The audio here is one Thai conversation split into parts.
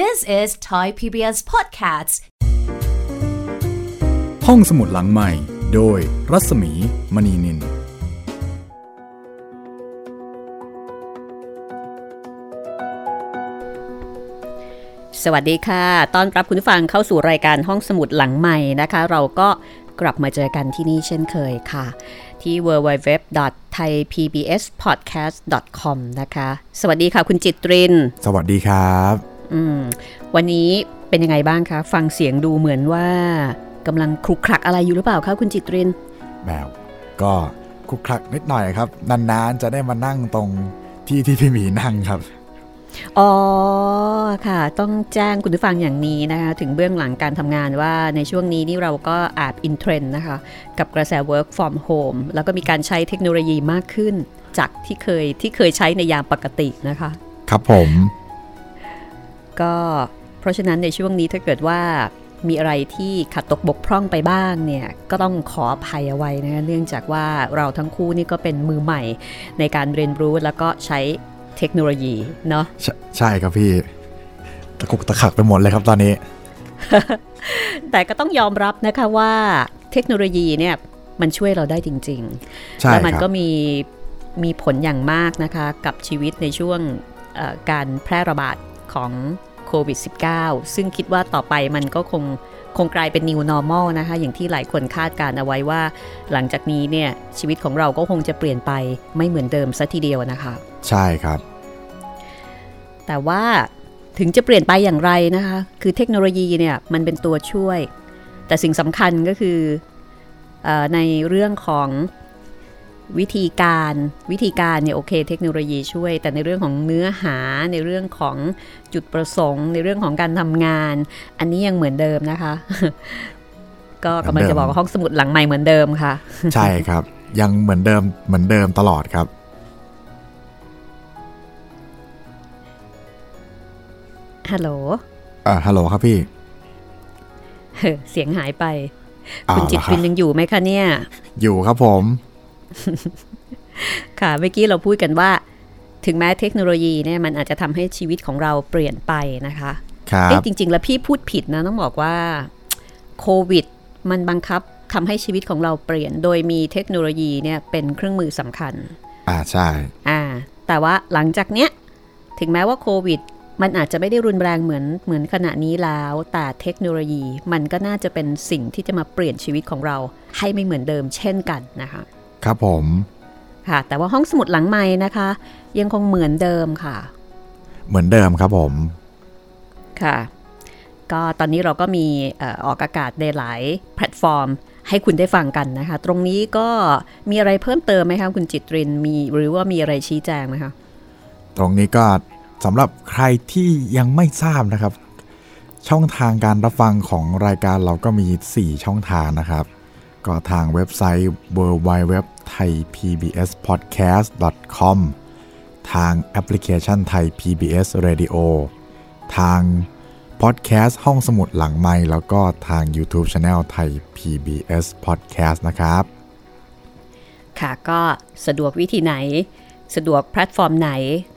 This is Thai PBS Podcasts ห้องสมุดหลังใหม่ โดยรัศมีมณีนิน สวัสดีค่ะต้อนรับคุณผู้ฟังเข้าสู่รายการห้องสมุดหลังใหม่นะคะ เราก็กลับมาเจอกันที่นี่เช่นเคยค่ะ ที่ www.thaipbspodcast.com นะคะ สวัสดีค่ะ คุณจิตริน สวัสดีครับอืม วันนี้เป็นยังไงบ้างคะ ฟังเสียงดูเหมือนว่ากำลังคลุกคลักอะไรอยู่หรือเปล่าคะคุณจิตรินแบบก็คลุกคลักนิดหน่อยครับ นานๆจะได้มานั่งตรงที่ที่พี่หมีนั่งครับอ๋อค่ะ ต้องแจ้งคุณผู้ฟังอย่างนี้นะคะ ถึงเบื้องหลังการทำงานว่าในช่วงนี้นี่เราก็อาจอินเทรนด์นะคะ กับกระแส work from home แล้วก็มีการใช้เทคโนโลยีมากขึ้น จากที่เคยที่เคยใช้ในยามปกตินะคะ ครับผม ก็เพราะฉะนั้นในช่วงนี้ถ้าเกิดว่ามีอะไรที่ขัดตกบกพร่องไปบ้างเนี่ยก็ต้องขออภัยเอาไว้นะคะเนื่องจากว่าเราทั้งคู่นี่ก็เป็นมือใหม่ในการเรียนรู้แล้วก็ใช้เทคโนโลยีเนาะใช่ใช่ครับพี่ตะกุกตะขักไปหมดเลยครับตอนนี้ แต่ก็ต้องยอมรับนะคะว่าเทคโนโลยีเนี่ยมันช่วยเราได้จริงๆใช่แล้วมันครัก็บมีมีผลอย่างมากนะคะกับชีวิตในช่วงเอ่อการแพร่ระบาดของโควิด -19 ซึ่งคิดว่าต่อไปมันก็คงคงกลายเป็น new normal นะคะอย่างที่หลายคนคาดการเอาไว้ว่า หลังจากนี้เนี่ยชีวิตของเราก็คงจะเปลี่ยนไปไม่เหมือนเดิมซะทีเดียวนะคะ ใช่ครับ แต่ว่าถึงจะเปลี่ยนไปอย่างไรนะคะ คือเทคโนโลยีเนี่ยมันเป็นตัวช่วย แต่สิ่งสำคัญก็คือเออในเรื่องของ วิธีการวิธีการเนี่ยโอเค เทคโนโลยีช่วย แต่ในเรื่องของเนื้อหาในเรื่องของจุดประสงค์ ในเรื่องของการทำงาน อันนี้ยังเหมือนเดิมนะคะ ก็กำลังจะบอกว่าห้องสมุดหลังใหม่เหมือนเดิมค่ะ ใช่ครับ ยังเหมือนเดิมเหมือนเดิมตลอดครับฮัลโหลอ่าฮัลโหลครับพี่เสียงหายไปอ้าคุณวจิตเหรอควิรับนยังอยู่ไหมคะเนี่ย อยู่ครับผม ค่ะเมื่อกี้เราพูดกันว่า ถึงแม้เทคโนโลยีเนี่ยมันอาจจะทำให้ชีวิตของเราเปลี่ยนไปนะคะครับเอ๊ะจริง ๆ แล้วพี่พูดผิดนะต้องบอกว่าโควิด มันบังคับทำให้ชีวิตของเราเปลี่ยน โดยมีเทคโนโลยีเนี่ยเป็นเครื่องมือสำคัญ อ่าใช่อ่าแต่ว่าหลังจากเนี้ยถึงแม้ว่าโควิดมันอาจจะไม่ได้รุนแรงเหมือนเหมือนขณะนี้แล้ว แต่เทคโนโลยีมันก็น่าจะเป็นสิ่งที่จะมาเปลี่ยนชีวิตของเราให้ไม่เหมือนเดิมเช่นกันนะคะ ครับผมค่ะ แต่ว่าห้องสมุดหลังใหม่นะคะ ยังคงเหมือนเดิมค่ะ เหมือนเดิมครับผมค่ะ ก็ตอนนี้เราก็มีเอ่อออกอากาศในหลายแพลตฟอร์ม ให้คุณได้ฟังกันนะคะ ตรงนี้ก็มีอะไรเพิ่มเติมไหมคะคุณจิตรินมีหรือว่ามีอะไรชี้แจงไหมคะตรงนี้ก็สำหรับใครที่ยังไม่ทราบนะครับ ช่องทางการรับฟังของรายการเราก็มี 4 ช่องทางนะครับ ก็ทางเว็บไซต์ w w w t h a i PBS Podcast com ทางแอปพลิเคชันไทย PBS Radio ทางพอดแคสต์ห้องสมุดหลังไม้แล้วก็ทาง YouTube Channel ไทย PBS Podcast นะครับ ค่ะก็สะดวกวิธีไหน สะดวกแพลตฟอร์มไหน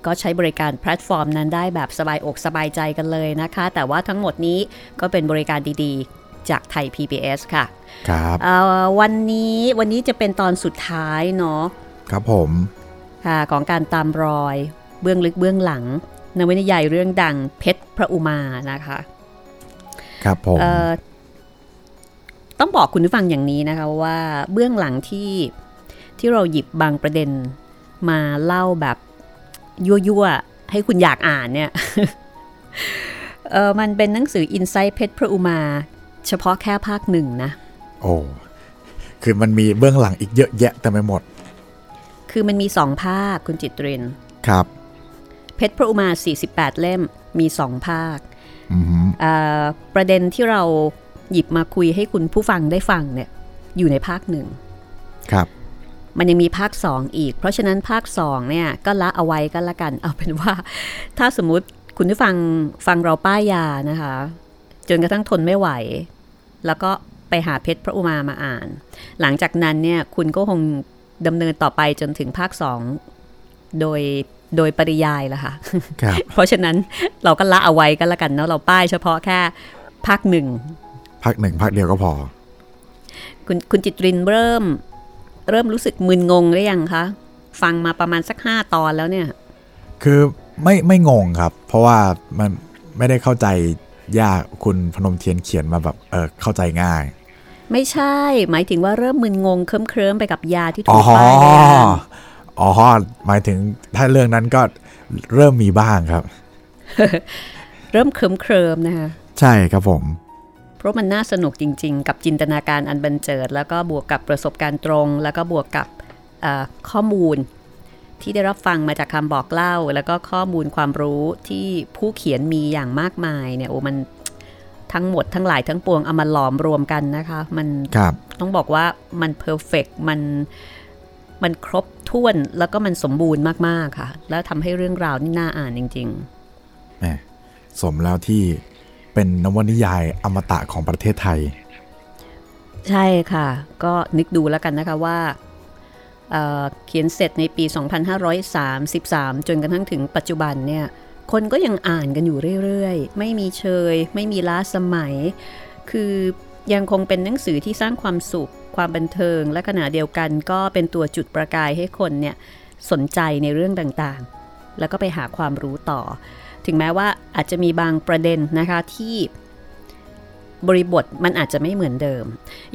ก็ใช้บริการแพลตฟอร์มนั้นได้แบบสบายอกสบายใจกันเลยนะคะ แต่ว่าทั้งหมดนี้ก็เป็นบริการดีๆ จากไทย PBS ค่ะ ครับเอ่อวันนี้วันนี้จะเป็นตอนสุดท้ายเนาะ ครับผมค่ะของการตามรอยเบื้องลึกเบื้องหลังนวนิยายเรื่องดังเพชรพระอุมานะคะ ครับผมเอ่อต้องบอกคุณผู้ฟังอย่างนี้นะคะว่าเบื้องหลังที่ที่เราหยิบบางประเด็นมาเล่าแบบยั่วๆ ให้คุณอยากอ่านเนี่ย เออมันเป็นหนังสือ Insight เพชรพระอุมา เฉพาะแค่ภาคหนึ่งนะ โอ้คือมันมีเบื้องหลังอีกเยอะแยะแต่ไม่หมด คือมันมีสองภาคคุณจิตรินครับ เพชรพระอุมา 48 เล่มมีสองภาคอือหือเอ่อประเด็นที่เราหยิบมาคุยให้คุณผู้ฟังได้ฟังเนี่ย อยู่ในภาคหนึ่งครับ มันยังมีภาค2อีก เพราะฉะนั้นภาค2เนี่ยก็ละเอาไว้ก็แล้วกัน เอาเป็นว่า ถ้าสมมติคุณผู้ฟังฟังเราป้ายยานะคะ จนกระทั่งทนไม่ไหว แล้วก็ไปหาเพชรพระอุมามาอ่าน หลังจากนั้นเนี่ยคุณก็คงดำเนินต่อไปจนถึงภาค2โดยโดยปริยายละค่ะครับเพราะฉะนั้นเราก็ละเอาไว้กันละกันเนาะเราป้ายเฉพาะแค่ภาคหนึ่งพักหนึ่งพักเดียวก็พอ คุณคุณจิตรินเริ่ม เริ่มรู้สึกมึนงงหรือยังคะ ฟังมาประมาณสักห้าตอนแล้วเนี่ย คือไม่ไม่งงครับ เพราะว่ามันไม่ได้เข้าใจ ยากคุณพนมเทียนเขียนมาแบบเออเข้าใจง่าย ไม่ใช่ หมายถึงว่าเริ่มมึนงงเคลิ้มเคลิ้มๆไปกับยาที่อ๋ถูอกป้ายในงานอ๋อหมายถึงถ้าเรื่องนั้นก็เริ่มมีบ้างครับ เริ่มเคลิ้มเคลิ้มๆนะคะใช่ครับผม เพราะมันน่าสนุกจริง ๆ กับจินตนาการอันบันเจิด แล้วก็บวกกับประสบการณ์ตรง แล้วก็บวกกับเอ่อข้อมูล ที่ได้รับฟังมาจากคำบอกเล่า แล้วก็ข้อมูลความรู้ที่ผู้เขียนมีอย่างมากมายเนี่ยโอ้มันทั้งหมดทั้งหลายทั้งปวงเอามาหลอมรวมกันนะคะ มันครับต้องบอกว่ามันเพอร์เฟกมันมันครบถ้วนแล้วก็มันสมบูรณ์มาก ๆ ค่ะ แล้วทำให้เรื่องราวนี่น่าอ่านจริงแหมสมแล้วที่เป็นนวนิยายอมตะของประเทศไทยๆใช่ค่ะ ก็นึกดูแล้วกันนะคะว่า เขียนเสร็จในปี 2533 จนกระทั่งถึงปัจจุบันเนี่ย คนก็ยังอ่านกันอยู่เรื่อยๆ ไม่มีเชย ไม่มีล้าสมัย คือยังคงเป็นหนังสือที่สร้างความสุข ความบันเทิง และขณะเดียวกันก็เป็นตัวจุดประกายให้คนเนี่ยสนใจในเรื่องต่างๆ แล้วก็ไปหาความรู้ต่อ ถึงแม้ว่าอาจจะมีบางประเด็นนะคะที่ บริบทมันอาจจะไม่เหมือนเดิม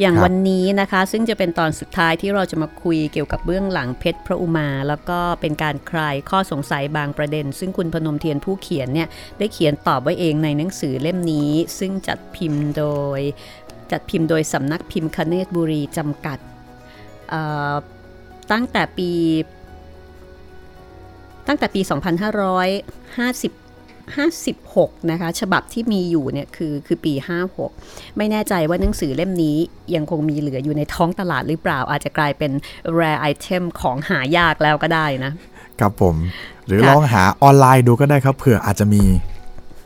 อย่างครับวันนี้นะคะ ซึ่งจะเป็นตอนสุดท้ายที่เราจะมาคุยเกี่ยวกับเบื้องหลังเพชรพระอุมา แล้วก็เป็นการคลายข้อสงสัยบางประเด็น ซึ่งคุณพนมเทียนผู้เขียนเนี่ยได้เขียนตอบไว้เองในหนังสือเล่มนี้ ซึ่งจัดพิมพ์โดย จัดพิมพ์โดยสำนักพิมพ์คเนตบุรีจำกัดเอ่อตั้งแต่ปี ตั้งแต่ปี 2550 56 นะคะ ฉบับที่มีอยู่เนี่ยคือคือปี 56 ไม่แน่ใจว่าหนังสือเล่มนี้ยังคงมีเหลืออยู่ในท้องตลาดหรือเปล่า อาจจะกลายเป็น rare item ของหายากแล้วก็ได้นะ ครับผม หรือค่ะลองหาออนไลน์ดูก็ได้ครับเผื่ออาจจะมี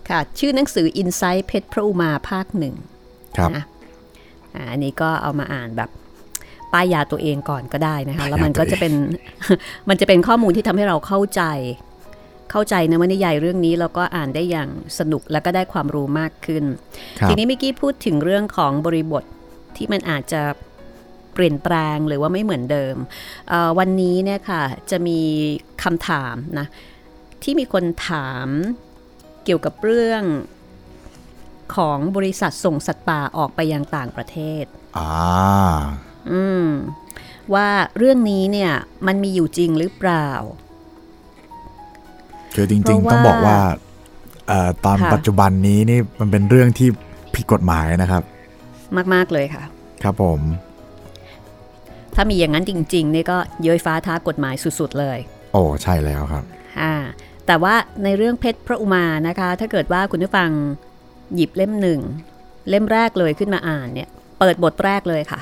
ค่ะ ชื่อหนังสือ Insight เพชรพระอุมาภาคหนึ่งครับนะอ่าอันนี้ก็เอามาอ่านแบบป้ายยาตัวเองก่อนก็ได้นะคะป้ายยาแล้วมันก็ตัวเองจะเป็นมันจะเป็นข้อมูลที่ทำให้เราเข้าใจ เข้าใจนวนิยายเรื่องนี้แล้วก็อ่านได้อย่างสนุกแล้วก็ได้ความรู้มากขึ้นครับทีนี้เมื่อกี้พูดถึงเรื่องของบริบทที่มันอาจจะเปลี่ยนแปลงหรือว่าไม่เหมือนเดิมเอ่อวันนี้เนี่ยค่ะจะมีคำถามนะที่มีคนถามเกี่ยวกับเรื่องของบริษัทส่งสัตว์ป่าออกไปยังต่างประเทศอ่าอืมว่าเรื่องนี้เนี่ยมันมีอยู่จริงหรือเปล่า คือจเพริงราะๆต้องว่าบอกว่าเอ่อตอนค่ะปัจจุบันนี้นี่มันเป็นเรื่องที่ผิดกฎหมายนะครับ มาก ๆ เลยค่ะ ครับผม ถ้ามีอย่างนั้นจริงๆเนี่ยก็เย้ยฟ้าท้ากฎหมายสุด ๆ เลย โอ้ใช่แล้วครับอ่าแต่ว่าในเรื่องเพชรพระอุมานะคะ ถ้าเกิดว่าคุณผู้ฟังหยิบเล่มหนึ่ง เล่มแรกเลยขึ้นมาอ่านเนี่ย เปิดบทแรกเลยค่ะ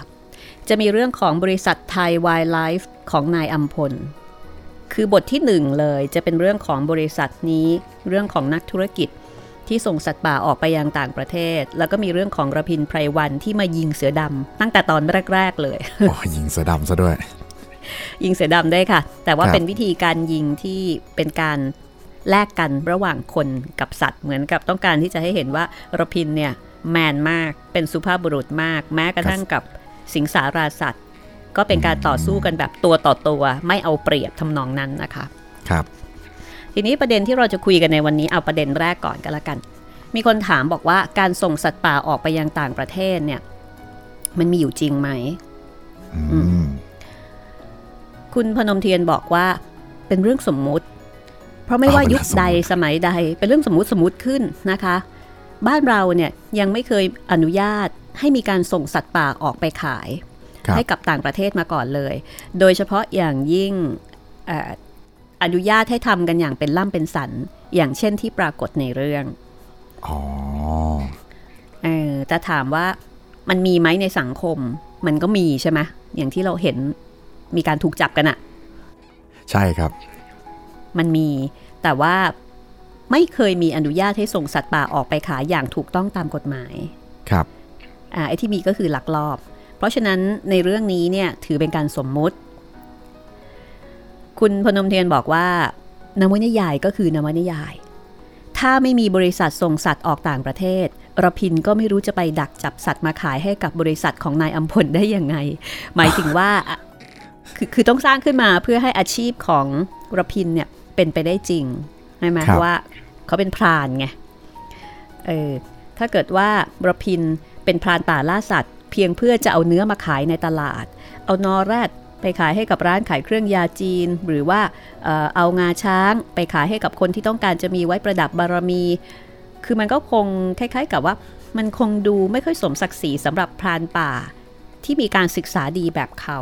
จะมีเรื่องของบริษัทไทยไวล์ไลฟ์ของนายอัมพล คือบทที่หนึ่งเลยจะเป็นเรื่องของบริษัทนี้ เรื่องของนักธุรกิจที่ส่งสัตว์ป่าออกไปยังต่างประเทศ แล้วก็มีเรื่องของระพินไพรวันที่มายิงเสือดำตั้งแต่ตอนแรก ๆ เลยโอ้ยิงเสือดำซะด้วย ยิงเสือดำได้ค่ะ แต่ว่าครับเป็นวิธีการยิงที่เป็นการแลกกันระหว่างคนกับสัตว์เหมือนกับต้องการที่จะให้เห็นว่ารพินเนี่ยแมนมากเป็นสุภาพบุรุษมาก แม้กระทั่งกับสิงสาราสัตว์ ก็เป็นการต่อสู้กันแบบตัวต่อตัวไม่เอาเปรียบทำนองนั้นนะคะครับทีนี้ประเด็นที่เราจะคุยกันในวันนี้เอาประเด็นแรกก่อนก็แล้วกัน มีคนถามบอกว่าการส่งสัตว์ป่าออกไปยังต่างประเทศเนี่ย มันมีอยู่จริงไหมอืมคุณพนมเทียนบอกว่าเป็นเรื่องสมมุติ เพราะไม่ว่าอ๋อเป็นยุคใดเรื่องสมมุติสมัยใด เป็นเรื่องสมมุติสมมุติขึ้นนะคะ บ้านเราเนี่ยยังไม่เคยอนุญาตให้มีการส่งสัตว์ป่าออกไปขายครับ ให้กับต่างประเทศมาก่อนเลย โดยเฉพาะอย่างยิ่งเอ่ออนุญาตให้ทำกันอย่างเป็นล่ำเป็นสัน อย่างเช่นที่ปรากฏในเรื่องอ๋อเออแต่ถามว่ามันมีไหมในสังคม มันก็มีใช่ไหมอย่างที่เราเห็นมีการถูกจับกันอะใช่ครับ มันมีแต่ว่าไม่เคยมีอนุญาตให้ส่งสัตว์ป่าออกไปขายอย่างถูกต้องตามกฎหมาย ครับ อ่าไอ้ที่มีก็คือลักลอบ เพราะฉะนั้นในเรื่องนี้เนี่ยถือเป็นการสมมุติ คุณพนมเทียนบอกว่านวนิยายก็คือนวนิยาย ถ้าไม่มีบริษัทส่งสัตว์ออกต่างประเทศรพินก็ไม่รู้จะไปดักจับสัตว์มาขายให้กับบริษัทของนายอัมพลได้ยังไง หมายถึงว่าคือคือต้องสร้างขึ้นมาเพื่อให้อาชีพของรพินเนี่ยเป็นไปได้จริงใช่ไหมเพราะว่าเขาเป็นพรานไงเออถ้าเกิดว่ารพินเป็นพรานป่าล่าสัตว์ เพียงเพื่อจะเอาเนื้อมาขายในตลาด เอานอแรดไปขายให้กับร้านขายเครื่องยาจีน หรือว่าเออเอางาช้างไปขายให้กับคนที่ต้องการจะมีไว้ประดับบารมี คือมันก็คงคล้าย ๆ กับว่ามันคงดูไม่ค่อยสมศักดิ์ศรีสำหรับพรานป่า ที่มีการศึกษาดีแบบเขา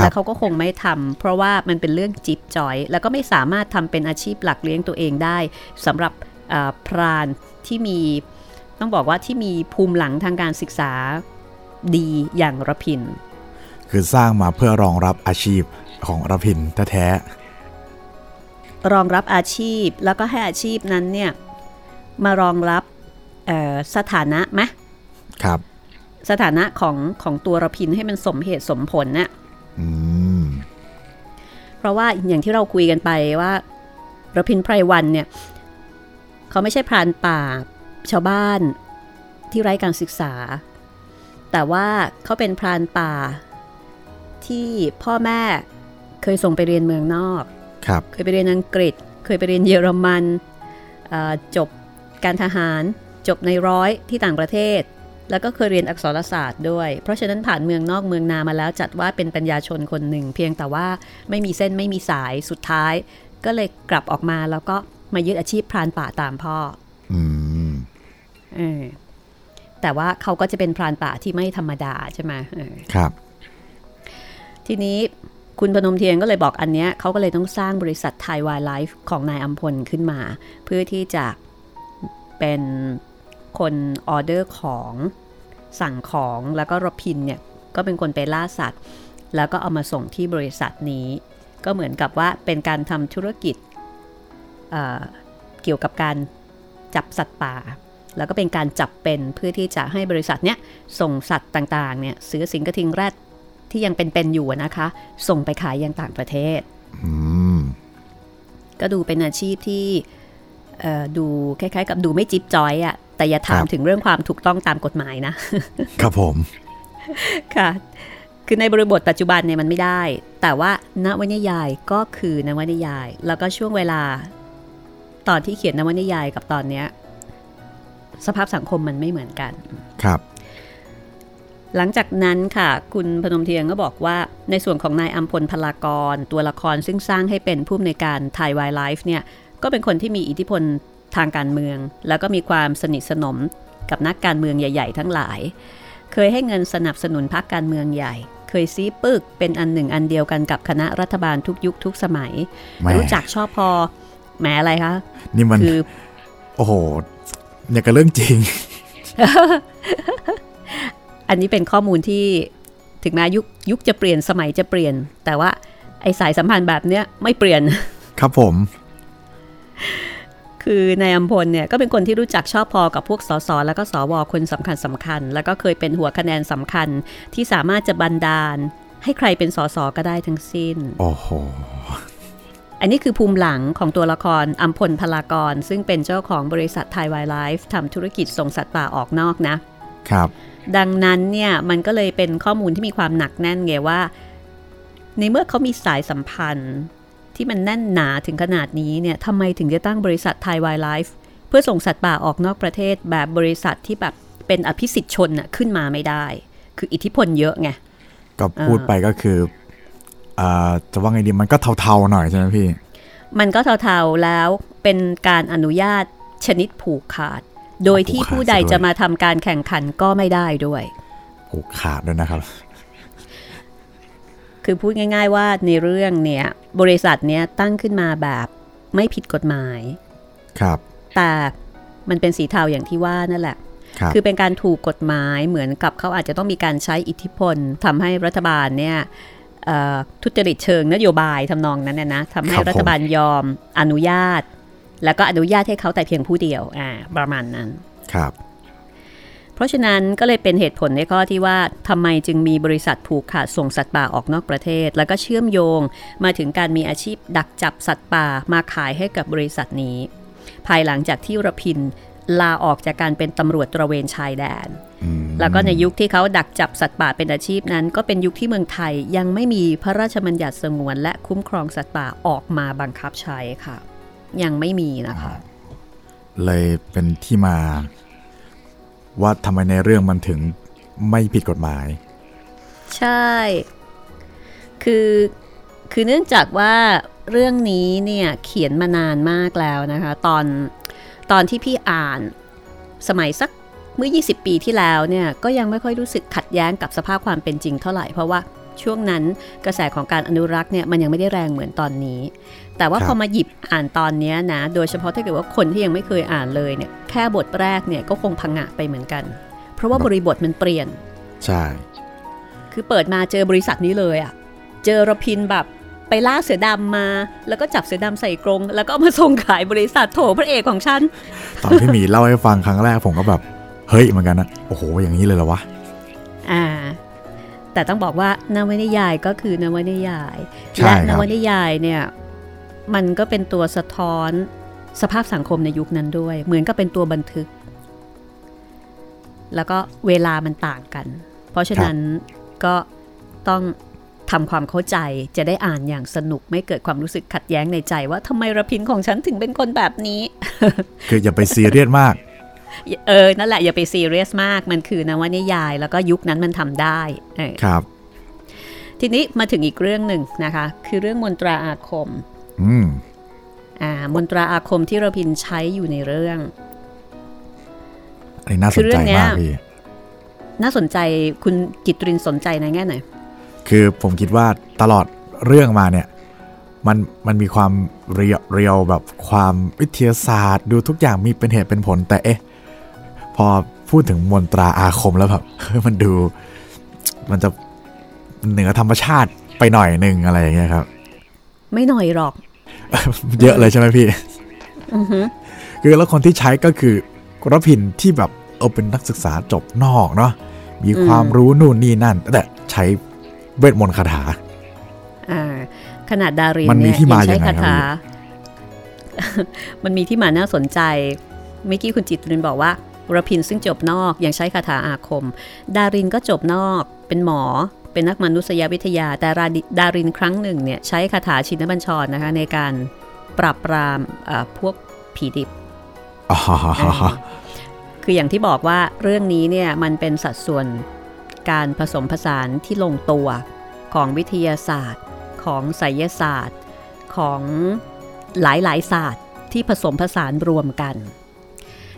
และเขาก็คงไม่ทำเพราะว่ามันเป็นเรื่องจิบจอย แล้วก็ไม่สามารถทำเป็นอาชีพหลักเลี้ยงตัวเองได้สำหรับพรานที่มีต้องบอกว่าที่มีภูมิหลังทางการศึกษา ดีอย่างระพิน คือสร้างมาเพื่อรองรับอาชีพของระพินแท้ๆรองรับอาชีพแล้วก็ให้อาชีพนั้นเนี่ยมารองรับสถานะไหมครับ สถานะของของตัวระพินให้มันสมเหตุสมผลเนะ่ยเพราะว่าอย่างที่เราคุยกันไปว่าระพินไพรวันเนี่ยเขาไม่ใช่พรานป่าชาวบ้านที่ไร้การศึกษา แต่ว่าเขาเป็นพรานป่า ที่พ่อแม่เคยส่งไปเรียนเมืองนอกครับเคยไปเรียนอังกฤษ เคยไปเรียนเยอรมันจบการทหาร จบในร้อยที่ต่างประเทศ แล้วก็เคยเรียนอักษรศาสตร์ด้วย เพราะฉะนั้นผ่านเมืองนอกเมืองนามาแล้วจัดว่าเป็นปัญญาชนคนหนึ่ง เพียงแต่ว่าไม่มีเส้นไม่มีสายสุดท้าย ก็เลยกลับออกมาแล้วก็มายึดอาชีพพรานป่าตามพ่อ อืมเออ แต่ว่าเขาก็จะเป็นพรานป่าที่ไม่ธรรมดาใช่ไหมครับ ทีนี้คุณพนมเทียนก็เลยบอกอันเนี้ยเขาก็เลยต้องสร้างบริษัทไทยไวลด์ไลฟ์ของนายอัมพลขึ้นมา เพื่อที่จะเป็นคนออเดอร์ของสั่งของแล้วก็รพินเนี่ย ก็เป็นคนไปล่าสัตว์ แล้วก็เอามาส่งที่บริษัทนี้ ก็เหมือนกับว่าเป็นการทำธุรกิจเเกี่ยวกับการจับสัตว์ป่า แล้วก็เป็นการจับเป็นเพื่อที่จะให้บริษัทเนี้ยส่งสัตว์ต่างๆเนี่ยเสือสิงกระทิงแรดที่ยังเป็นๆอยู่นะคะ ส่งไปขายยังต่างประเทศก็ดูเป็นอาชีพที่ดูคล้ายๆ กับดูไม่จิ๊บจอยอะ่ะแต่อย่าถามถึงเรื่องความถูกต้องตามกฎหมายนะ ครับผมค่ะ คือในบริบทปัจจุบันเนี่ยมันไม่ได้ แต่ว่านวนิยายก็คือนวนิยาย แล้วก็ช่วงเวลา ตอนที่เขียนนวนิยายกับตอนเนี้ย สภาพสังคมมันไม่เหมือนกัน ครับ หลังจากนั้นค่ะ คุณพนมเทียงก็บอกว่าในส่วนของนายอัมพลพลากร ตัวละครซึ่งสร้างให้เป็นผู้ในการไทยวายไลฟ์เนี่ย ก็เป็นคนที่มีอิทธิพลทางการเมือง แล้วก็มีความสนิทสนมกับนักการเมืองใหญ่ ๆ ทั้งหลาย เคยให้เงินสนับสนุนพรรคการเมืองใหญ่ เคยซีปึกเป็นอันหนึ่งอันเดียวกันกับคณะรัฐบาลทุกยุคทุกสมัย รู้จักชอบพอแหมอะไรคะนี่มันคือโอ้โห เนี่ยก็เรื่องจริง อันนี้เป็นข้อมูลที่ถึงแม้ยุคยุคจะเปลี่ยนสมัยจะเปลี่ยน แต่ว่าไอสายสัมพันธ์แบบเนี้ยไม่เปลี่ยน ครับผม คือนายอัมพลเนี่ยก็เป็นคนที่รู้จักชอบพอกับพวกสสแล้วก็สวคนสำคัญสำคัญ แล้วก็เคยเป็นหัวคะแนนสำคัญที่สามารถจะบันดาล ให้ใครเป็นสสก็ได้ทั้งสิ้น โอ้โห อันนี้คือภูมิหลังของตัวละครอัมพลพลากร ซึ่งเป็นเจ้าของบริษัทไทยไวไลฟ์ทำธุรกิจส่งสัตว์ป่าออกนอกนะ ครับ ดังนั้นเนี่ยมันก็เลยเป็นข้อมูลที่มีความหนักแน่นไงว่า ในเมื่อเขามีสายสัมพันธ์ที่มันแน่นหนาถึงขนาดนี้เนี่ยทำไมถึงจะตั้งบริษัทไทยไวไลฟ์เพื่อส่งสัตว์ป่าออกนอกประเทศแบบบริษัทที่แบบเป็นอภิสิทธิชนน่ะขึ้นมาไม่ได้ คืออิทธิพลเยอะไงก็พูดไปก็คืออ จะว่าไงดีมันก็เทาๆหน่อยใช่ไหมพี่ มันก็เทาๆแล้วเป็นการอนุญาตชนิดผูกขาด โดยที่ผู้ใดจะมาทำการแข่งขันก็ไม่ได้ด้วย ผูกขาดด้วยนะครับ คือพูดง่าย ๆ ว่าในเรื่องเนี่ยบริษัทเนี้ยตั้งขึ้นมาแบบไม่ผิดกฎหมาย ครับ แต่มันเป็นสีเทาอย่างที่ว่านั่นแหละคคือเป็นการถูกกฎหมายเหมือนกับเขาอาจจะต้องมีการใช้อิทธิพลทำให้รัฐบาลเนี่ย ทุจริตเชิงนโยบายทำนองนั้นนะทำให้รัฐบาลยอมอนุญาต แล้วก็อนุญาตให้เขาแต่เพียงผู้เดียวอ่าประมาณนั้นครับ เพราะฉะนั้นก็เลยเป็นเหตุผลในข้อที่ว่าทำไมจึงมีบริษัทผูกขาดส่งสัตว์ป่าออกนอกประเทศ แล้วก็เชื่อมโยงมาถึงการมีอาชีพดักจับสัตว์ป่ามาขายให้กับบริษัทนี้ ภายหลังจากที่ระพินลาออกจากการเป็นตำรวจตระเวนชายแดนอืม แล้วก็ในยุคที่เขาดักจับสัตว์ป่าเป็นอาชีพนั้น ก็เป็นยุคที่เมืองไทยยังไม่มีพระราชบัญญัติสงวนและคุ้มครองสัตว์ป่าออกมาบังคับใช้ค่ะ ยังไม่มีนะคะ เลยเป็นที่มา ว่าทำไมในเรื่องมันถึงไม่ผิดกฎหมาย ใช่ คือคือเนื่องจากว่าเรื่องนี้เนี่ยเขียนมานานมากแล้วนะคะ ตอนตอนที่พี่อ่านสมัยสัก เมื่อ 20 ปีที่แล้วเนี่ยก็ยังไม่ค่อยรู้สึกขัดแย้งกับสภาพความเป็นจริงเท่าไหร่ เพราะว่าช่วงนั้นกระแสของการอนุรักษ์เนี่ยมันยังไม่ได้แรงเหมือนตอนนี้ แต่ว่าครับพอมาหยิบอ่านตอนเนี้ยนะ โดยเฉพาะถ้าเกิดว่าคนที่ยังไม่เคยอ่านเลยเนี่ยแค่บทแรกเนี่ยก็คงพังงะไปเหมือนกัน เพราะว่าบริบทมันเปลี่ยน ใช่ คือเปิดมาเจอบริษัทนี้เลยอะ่ะเจอระพินแบบไปล่าเสือดำมา แล้วก็จับเสือดำใส่กรง แล้วก็เอามาส่งขายบริษัทโถพระเอกของฉัน ตอนพี่หมีเล่าให้ฟังครั้งแรกผมก็แบบเฮ้ยเหมือนกันนะโอ้โห อย่างนี้เลยเหรอวะอ่า แต่ต้องบอกว่านวนิยายก็คือนวนิยายใช่และคนรับวนิยายเนี่ยมันก็เป็นตัวสะท้อนสภาพสังคมในยุคนั้นด้วย เหมือนกับเป็นตัวบันทึก แล้วก็เวลามันต่างกัน เพราะฉะนั้นก็ต้องทำความเข้าใจจะได้อ่านอย่างสนุกไม่เกิดความรู้สึกขัดแย้งในใจว่าทำไมระพินของฉันถึงเป็นคนแบบนี้ คืออย่าไปซีเรียสมาก เออ นั่นแหละอย่าไปซีเรียสมาก มันคือนวนิยาย แล้วก็ยุคนั้นมันทำได้เออครับ ทีนี้มาถึงอีกเรื่องหนึ่งนะคะ คือเรื่องมนตราอาคม อืมอ่ามนตราอาคมที่ระพินใช้อยู่ในเรื่องอันนี้น่าสคืนอเรื่ใจองเนี้ยมากพี่น่าสนใจคุณกิตรินสนใจในแง่ไหน คือผมคิดว่าตลอดเรื่องมาเนี่ย มันมันมีความเรียวเรียวแบบความวิทยาศาสตร์ ดูทุกอย่างมีเป็นเหตุเป็นผลแต่เอ๊ะ พอพูดถึงมนตราอาคมแล้วแบบมันดู มันจะเหนือธรรมชาติไปหน่อยหนึ่งอะไรอย่างเงี้ยครับ ไม่หน่อยหรอก เยอะเลยใช่ไหมพี่อือฮึคือแล้วคนที่ใช้ก็คือรพินที่แบบเออเป็นนักศึกษาจบนอกเนาะมีความรู้นู่นนี่นั่น แต่ใช้เวทมนต์คาถาอ่าขนาดดารินมันมีเนี่ยที่มาใช้ยังไงคาครับถามันมีที่มาน่าสนใจเมื่อกี้คุณจิตรินบอกว่า รพินซึ่งจบนอกยังใช้คาถาอาคม ดารินก็จบนอก เป็นหมอ เป็นนักมนุษยวิทยา แต่ราดิดารินครั้งหนึ่งเนี่ยใช้คาถาชินบัญชรนะคะในการปราบปรามอ่าพวกผีดิบอ๋อคืออย่างที่บอกว่าเรื่องนี้เนี่ยมันเป็นสัดส่วนการผสมผสานที่ลงตัวของวิทยาศาสตร์ ของไสยศาสตร์ ของหลายๆศาสตร์ที่ผสมผสานรวมกัน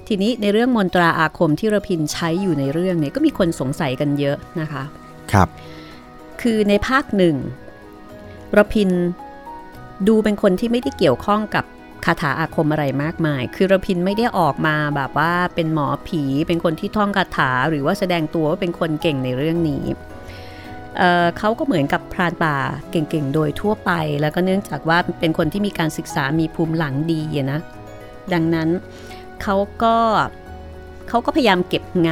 ทีนี้ในเรื่องมนตราอาคมที่ระพินใช้อยู่ในเรื่องเนี่ยก็มีคนสงสัยกันเยอะนะคะครับ คือในภาคหนึ่งระพินดูเป็นคนที่ไม่ได้เกี่ยวข้องกับคาถาอาคมอะไรมากมาย คือระพินไม่ได้ออกมาแบบว่าเป็นหมอผี เป็นคนที่ท่องคาถา หรือว่าแสดงตัวว่าเป็นคนเก่งในเรื่องนี้เอ่อเขาก็เหมือนกับพรานป่าเก่งๆ โดยทั่วไป แล้วก็เนื่องจากว่าเป็นคนที่มีการศึกษามีภูมิหลังดีอะนะ ดังนั้น เขาก็เขาก็พยายามเก็บง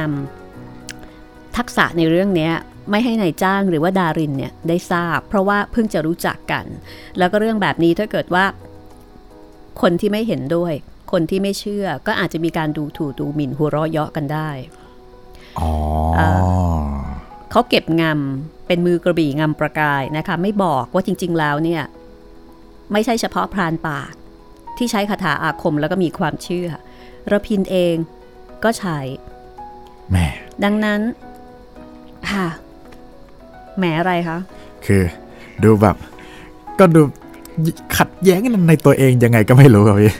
ำทักษะในเรื่องเนี้ยไม่ให้ในายจ้างหรือว่าดารินเนี่ยได้ทราบ เพราะว่าเพิ่งจะรู้จักกัน แล้วก็เรื่องแบบนี้ถ้าเกิดว่า คนที่ไม่เห็นด้วย คนที่ไม่เชื่อ ก็อาจจะมีการดูถูกดูหมิ่นหัวเราะเยาะกันได้อ๋ออ่าเขาเก็บงำเป็นมือกระบี่งำประกายนะคะ ไม่บอกว่าจริง ๆ แล้วเนี่ย ไม่ใช่เฉพาะพรานป่าที่ใช้คาถาอาคมแล้วก็มีความเชื่อ ระพินเองก็ใช้แหม่ดังนั้น ค่ะแหมอะไรคะ คือดูแบบ ก็ดูขัดแย้งกันในตัวเองยังไงก็ไม่รู้ครับพี่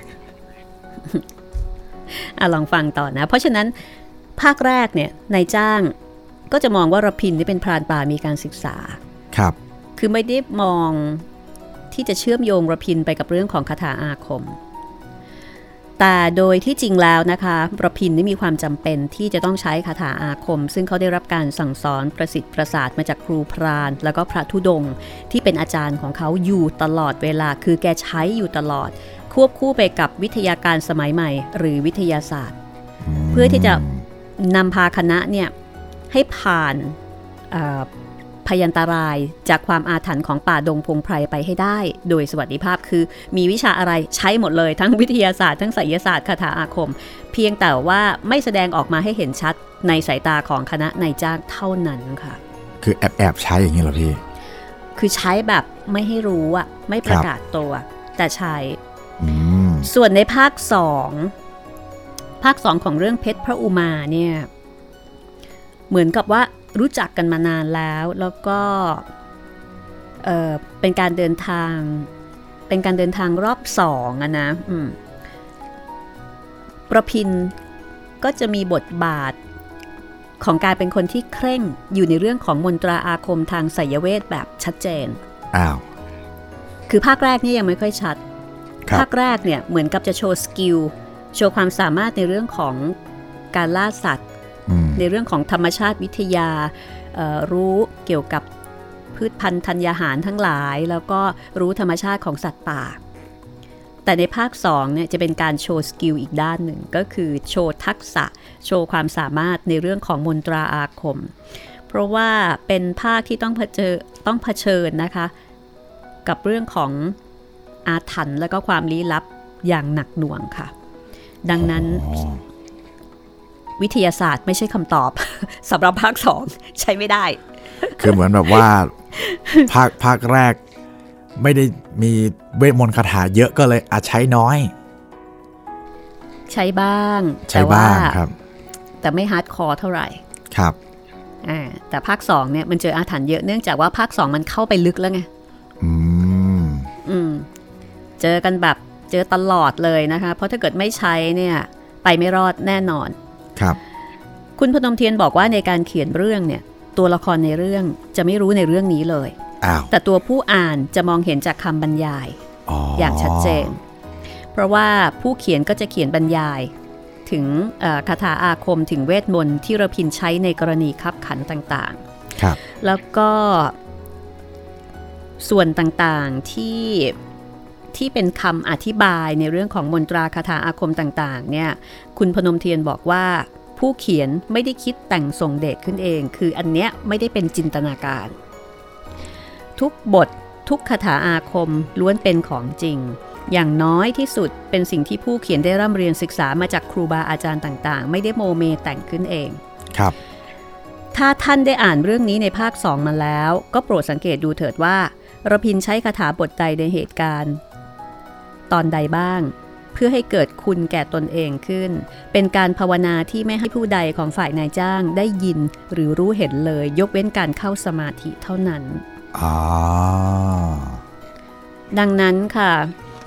อะลองฟังต่อนะ เพราะฉะนั้นภาคแรกเนี่ยนายจ้างก็จะมองว่าระพินที่เป็นพรานป่ามีการศึกษา ครับ คือไม่ได้มองที่จะเชื่อมโยงระพินไปกับเรื่องของคาถาอาคม แต่โดยที่จริงแล้วนะคะระพินนี่มีความจำเป็นที่จะต้องใช้คาถาอาคม ซึ่งเขาได้รับการสั่งสอนประสิทธิ์ประสาทมาจากครูพราน แล้วก็พระธุดงค์ที่เป็นอาจารย์ของเขาอยู่ตลอดเวลา คือแกใช้อยู่ตลอด ควบคู่ไปกับวิทยาการสมัยใหม่ หรือวิทยาศาสตร์ เพื่อที่จะนำพาคณะเนี่ยให้ผ่านเอ่อ พยันตรายจากความอาถรรพ์ของป่าดงพงไพรไปให้ได้ โดยสวัสดิภาพคือ มีวิชาอะไรใช้หมดเลยทั้งวิทยาศาสตร์ทั้งไสยศาสตร์คาถาอาคม เพียงแต่ว่าไม่แสดงออกมาให้เห็นชัดในสายตาของคณะนายจ้างเท่านั้นค่ะ คือแอบแอบใช้อย่างนี้เหรอพี่ คือใช้แบบไม่ให้รู้อะไม่ประกาศตัว แต่ใช้อืมส่วนในภาคสองภาคสองของเรื่องเพชรพระอุมาเนี่ย เหมือนกับว่า รู้จักกันมานานแล้วแล้วก็เออเป็นการเดินทางเป็นการเดินทางรอบสองอะนะอืมประพินก็จะมีบทบาทของการเป็นคนที่เคร่งอยู่ในเรื่องของมนตราอาคมทางไสยเวทแบบชัดเจน อ้าว คือภาคแรกนี่ยังไม่ค่อยชัดครับภาคแรกเนี่ยเหมือนกับจะโชว์สกิล โชว์ความสามารถในเรื่องของการล่าสัตว์อืม ในเรื่องของธรรมชาติวิทยารู้เกี่ยวกับพืชพันธุ์ธัญญาหารทั้งหลาย แล้วก็รู้ธรรมชาติของสัตว์ป่า แต่ในภาค2เนี่ยจะเป็นการโชว์สกิลอีกด้านหนึ่ง ก็คือโชว์ทักษะ โชว์ความสามารถในเรื่องของมนตราอาคม เพราะว่าเป็นภาคที่ต้องเผชิญต้องเผชิญนะคะ กับเรื่องของอาถรรพ์และก็ความลี้ลับอย่างหนักหน่วงค่ะ ดังนั้น วิทยาศาสตร์ไม่ใช่คำตอบสำหรับภาคสองใช้ไม่ได้ คือเหมือนแบบว่าภาคภาคแรก ไม่ได้มีเวทมนต์คาถาเยอะก็เลยอาจใช้น้อย ใช้บ้าง ใช้แต่ว่าบ้างครับ แต่ไม่ hardcore เท่าไหร่ครับอ่าแต่ภาคสองเนี่ยมันเจออาถรรพ์เยอะเนื่องจากว่าภาคสองมันเข้าไปลึกแล้วไงอืมอืมเจอกันแบบเจอตลอดเลยนะคะ เพราะถ้าเกิดไม่ใช้เนี่ย ไปไม่รอดแน่นอน ครับ คุณพนมเทียนบอกว่าในการเขียนเรื่องเนี่ย ตัวละครในเรื่องจะไม่รู้ในเรื่องนี้เลยอ้าวแต่ตัวผู้อ่านจะมองเห็นจากคำบรรยายอ๋อออย่างชัดเจน เพราะว่าผู้เขียนก็จะเขียนบรรยาย ถึงเอ่อคาถาอาคมถึงเวทมนต์ที่ระพินใช้ในกรณีคับขันต่างครับๆแล้วก็ส่วนต่างๆที่ ที่เป็นคำอธิบายในเรื่องของมนตราคาถาอาคมต่างๆเนี่ยคุณพนมเทียนบอกว่า ผู้เขียนไม่ได้คิดแต่งส่งเดชขึ้นเอง คืออันเนี้ยไม่ได้เป็นจินตนาการ ทุกบททุกคาถาอาคมล้วนเป็นของจริง อย่างน้อยที่สุดเป็นสิ่งที่ผู้เขียนได้ร่ำเรียนศึกษามาจากครูบาอาจารย์ต่างๆ ไม่ได้โมเมแต่งขึ้นเองครับ ถ้าท่านได้อ่านเรื่องนี้ในภาคสองมาแล้ว ก็โปรดสังเกตดูเถิดว่าระพินใช้คาถาบทใดในเหตุการณ์ ตอนใดบ้าง เพื่อให้เกิดคุณแก่ตนเองขึ้น เป็นการภาวนาที่ไม่ให้ผู้ใดของฝ่ายนายจ้างได้ยินหรือรู้เห็นเลย ยกเว้นการเข้าสมาธิเท่านั้นอ๋อดังนั้นค่ะ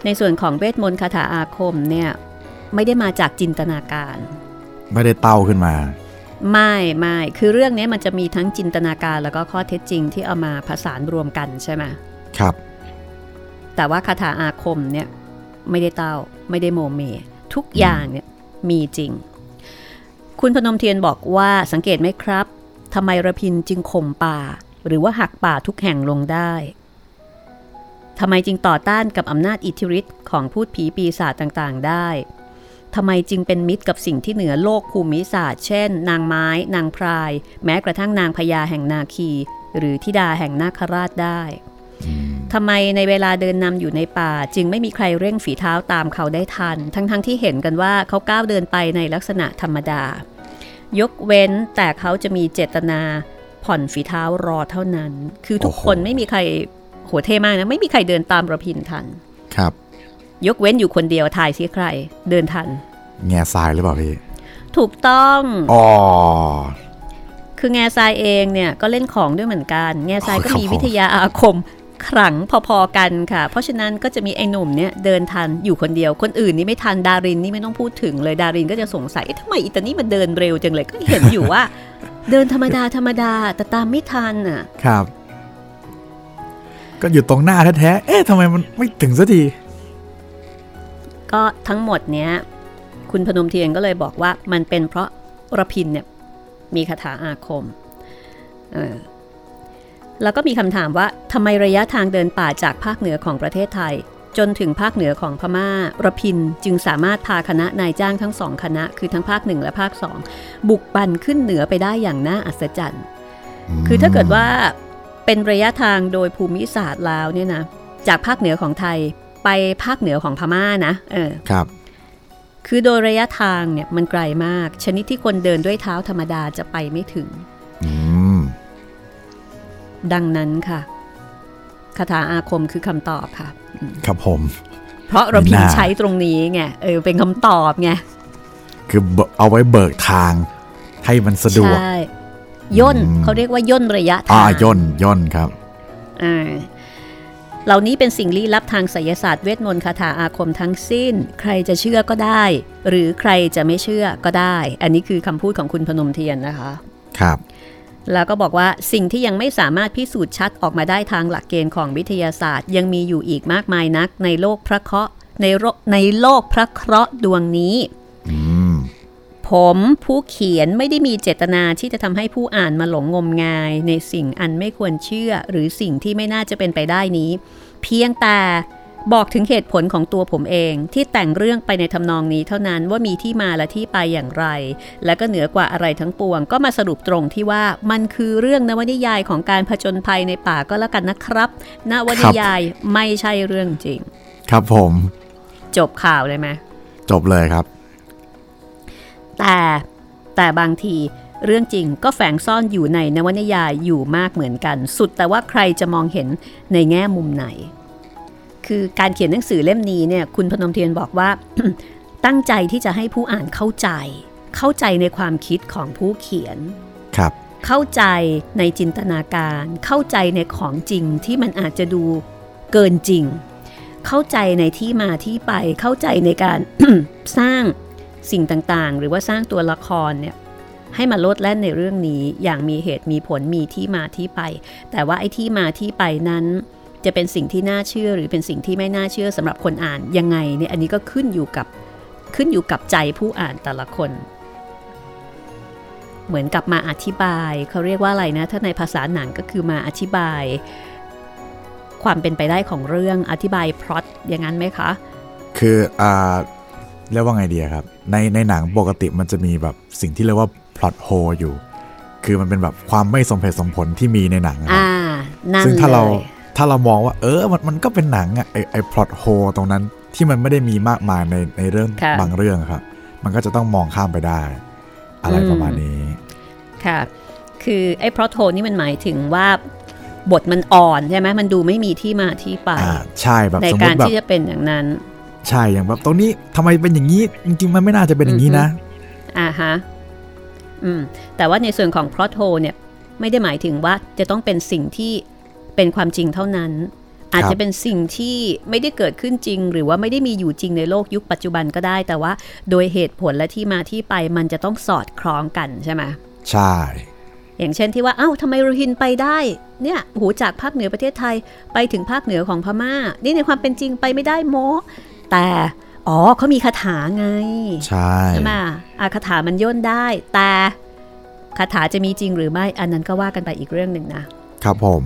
ในส่วนของเวทมนต์คาถาอาคมเนี่ยไม่ได้มาจากจินตนาการ ไม่ได้เต้าขึ้นมา ไม่ไม่คือเรื่องนี้มันจะมีทั้งจินตนาการแล้วก็ข้อเท็จจริงที่เอามาผสานรวมกันใช่ไหมครับ แต่ว่าคาถาอาคมเนี่ย ไม่ได้เต้า ไม่ได้โมเม ทุกอย่างเนี่ยมีจริง คุณพนมเทียนบอกว่าสังเกตไหมครับทำไมระพินจึงข่มป่า หรือว่าหักป่าทุกแห่งลงได้ทำไมจึงต่อต้านกับอำนาจอิทธิฤทธิ์ของพูดผีปีศาจต่างๆได้ ทำไมจึงเป็นมิตรกับสิ่งที่เหนือโลกภูมิศาสตร์ เช่น นางไม้ นางพราย แม้กระทั่งนางพญาแห่งนาคี หรือธิดาแห่งนาคราชได้ ทำไมในเวลาเดินนำอยู่ในป่า จึงไม่มีใครเร่งฝีเท้าตามเขาได้ทัน ทั้งๆทที่เห็นกันว่าเขาก้าวเดินไปในลักษณะธรรมดา ยกเว้นแต่เขาจะมีเจตนาผ่อนฝีเท้ารอเท่านั้น คือทุกคนโอ้โหไม่มีใครโหเท่มากนะ ไม่มีใครเดินตามระพินทัน ครับ ยกเว้นอยู่คนเดียวทายซิใคร เดินทัน แง่ทรายหรือเปล่าพี่ ถูกต้องอ๋อคือแง่ทรายเองเนี่ยก็เล่นของด้วยเหมือนกัน แง่ทรายก็มีครับผมวิทยาอาคม ขลังพอๆกันค่ะ เพราะฉะนั้นก็จะมีไอ้หนุ่มเนี่ยเดินทันอยู่คนเดียว คนอื่นนี่ไม่ทันดารินนี่ไม่ต้องพูดถึงเลยดารินก็จะสงสัยเอ๊ะทำไมอีตานี่มันเดินเร็วจังเลยก็เห็นอยู่ว่า เดินธรรมดาธรรมดาแต่ตามไม่ทันอะครับ ก็อยู่ตรงหน้าแท้ๆเอ๊ะทำไมมันไม่ถึงสักทีก็ทั้งหมดเนี้ยคุณพนมเทียนก็เลยบอกว่ามันเป็นเพราะระพินเนี่ยมีคาถาอาคมเออ แล้วก็มีคำถามว่าทำไมระยะทางเดินป่าจากภาคเหนือของประเทศไทย จนถึงภาคเหนือของพม่าระพินจึงสามารถพาคณะนายจ้างทั้งสองคณะ คือทั้งภาคหนึ่งและภาคสองบุกบันขึ้นเหนือไปได้อย่างน่าอัศจรรย์ คือถ้าเกิดว่าเป็นระยะทางโดยภูมิศาสตร์แล้วเนี่ยนะจากภาคเหนือของไทยไปภาคเหนือของพม่านะเออครับ คือโดยระยะทางเนี่ยมันไกลมาก ชนิดที่คนเดินด้วยเท้าธรรมดาจะไปไม่ถึงอืม ดังนั้นค่ะคาถาอาคมคือคำตอบค่ะ ครับผม เพราะเราพิมน่าพ์ใช้ตรงนี้ไงเออเป็นคำตอบไงคือเบเอาไว้เบิกทางให้มันสะดวกใช่ย่นอืมเขาเรียกว่าย่นระยะอ่าทางย่นย่นครับอ่าเหล่านี้เป็นสิ่งลี้ลับทางไสยศาสตร์เวทมนต์คาถาอาคมทั้งสิ้น ใครจะเชื่อก็ได้ หรือใครจะไม่เชื่อก็ได้ อันนี้คือคำพูดของคุณพนมเทียนนะคะ ครับ แล้วก็บอกว่าสิ่งที่ยังไม่สามารถพิสูจน์ชัดออกมาได้ทางหลักเกณฑ์ของวิทยาศาสตร์ ยังมีอยู่อีกมากมายนักในโลกพระเคราะห์ในโลกในโลกพระเคราะห์ดวงนี้อืมผมผู้เขียนไม่ได้มีเจตนาที่จะทำให้ผู้อ่านมาหลงงมงาย ในสิ่งอันไม่ควรเชื่อ หรือสิ่งที่ไม่น่าจะเป็นไปได้นี้ เพียงแต่ บอกถึงเหตุผลของตัวผมเองที่แต่งเรื่องไปในทำนองนี้เท่านั้นว่ามีที่มาและที่ไปอย่างไร และก็เหนือกว่าอะไรทั้งปวง ก็มาสรุปตรงที่ว่ามันคือเรื่องนวนิยายของการผจญภัยในป่าก็แล้วกันนะครับนวนิยายไม่ใช่เรื่องจริง ครับผม จบข่าวเลยไหมจบเลยครับ แต่แต่บางทีเรื่องจริงก็แฝงซ่อนอยู่ในนวนิยายอยู่มากเหมือนกัน สุดแต่ว่าใครจะมองเห็นในแง่มุมไหน คือการเขียนหนังสือเล่มนี้เนี่ยคุณพนมเทียนบอกว่า ตั้งใจที่จะให้ผู้อ่านเข้าใจ เข้าใจในความคิดของผู้เขียนครับ เข้าใจในจินตนาการ เข้าใจในของจริงที่มันอาจจะดูเกินจริง เข้าใจในที่มาที่ไป เข้าใจในการสร้างสิ่งต่างๆ หรือว่าสร้างตัวละครเนี่ยให้มาโลดแล่นในเรื่องนี้อย่างมีเหตุมีผลมีที่มาที่ไป แต่ว่าไอ้ที่มาที่ไปนั้น จะเป็นสิ่งที่น่าเชื่อหรือเป็นสิ่งที่ไม่น่าเชื่อสำหรับคนอ่านยังไงเนี่ยอันนี้ก็ขึ้นอยู่กับขึ้นอยู่กับใจผู้อ่านแต่ละคน เหมือนกับมาอธิบายเขาเรียกว่าอะไรนะ ถ้าในภาษาหนังก็คือมาอธิบาย ความเป็นไปได้ของเรื่องอธิบายพล็อตอย่างนั้นไหมคะ คืออ่าเรียกว่าไงดีอะครับ ในในหนังปกติมันจะมีแบบสิ่งที่เรียกว่า plot hole อยู่ คือมันเป็นแบบความไม่สมเหตุสมผลที่มีในหนังอะครับอ่านั่นซึ่งถ้าเราเลย ถ้าเรามองว่าเออมันมันก็เป็นหนังอะไอไอ plot hole ตรงนั้นที่มันไม่ได้มีมากมายในในเรื่องค่ะบางเรื่องอะครับ มันก็จะต้องมองข้ามไปได้ อะไรอืมประมาณนี้ ค่ะ คือไอ้พล็อตโทนี่มันหมายถึงว่าบทมันอ่อนใช่ไหมมันดูไม่มีที่มาที่ไปอ่าใช่แบบในสมมการติแบบที่จะเป็นอย่างนั้น ใช่อย่างแบบตรงนี้ทำไมเป็นอย่างนี้ จริงๆมันไม่น่าจะเป็นอย่างนี้นะอ่าฮะอืมแต่ว่าในส่วนของพล็อตโ e เนี่ยไม่ได้หมายถึงว่าจะต้องเป็นสิ่งที่ เป็นความจริงเท่านั้น อาจจะเป็นสิ่งที่ไม่ได้เกิดขึ้นจริง หรือว่าไม่ได้มีอยู่จริงในโลกยุคปัจจุบันก็ได้ แต่ว่าโดยเหตุผลและที่มาที่ไปมันจะต้องสอดคล้องกันใช่ไหมใช่ อย่างเช่นที่ว่าเอ้าทำไมโรฮินไปได้เนี่ยโหจากภาคเหนือประเทศไทยไปถึงภาคเหนือของพม่า นี่ในความเป็นจริงไปไม่ได้โมแต่อ๋อเขามีคาถาไง ใช่ใช่ไหมอะคาถามันย่นได้ แต่คาถาจะมีจริงหรือไม่อันนั้นก็ว่ากันไปอีกเรื่องหนึ่งนะครับผม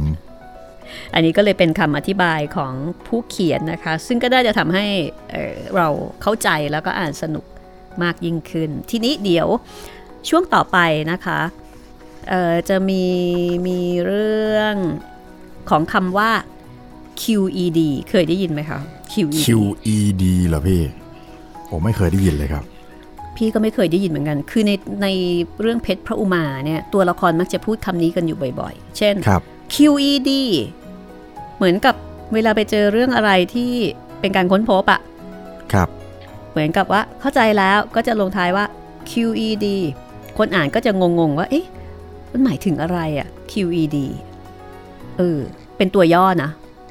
อันนี้ก็เลยเป็นคำอธิบายของผู้เขียนนะคะ ซึ่งก็น่าจะทำให้เอ่อเราเข้าใจแล้วก็อ่านสนุกมากยิ่งขึ้น ทีนี้เดี๋ยวช่วงต่อไปนะคะเอ่อจะมีมีเรื่องของคำว่า QED เคยได้ยินไหมคะ QED QED เหรอพี่ผมไม่เคยได้ยินเลยครับ พี่ก็ไม่เคยได้ยินเหมือนกัน คือในในเรื่องเพชรพระอุมาเนี่ยตัวละครมักจะพูดคำนี้กันอยู่บ่อยๆ เช่นครับ QED เหมือนกับเวลาไปเจอเรื่องอะไรที่เป็นการค้นพบอะครับ เหมือนกับว่าเข้าใจแล้วก็จะลงท้ายว่า QED คนอ่านก็จะงงๆว่าเอ๊ะมันหมายถึงอะไรอะ QED เออเป็นตัวย่อนะ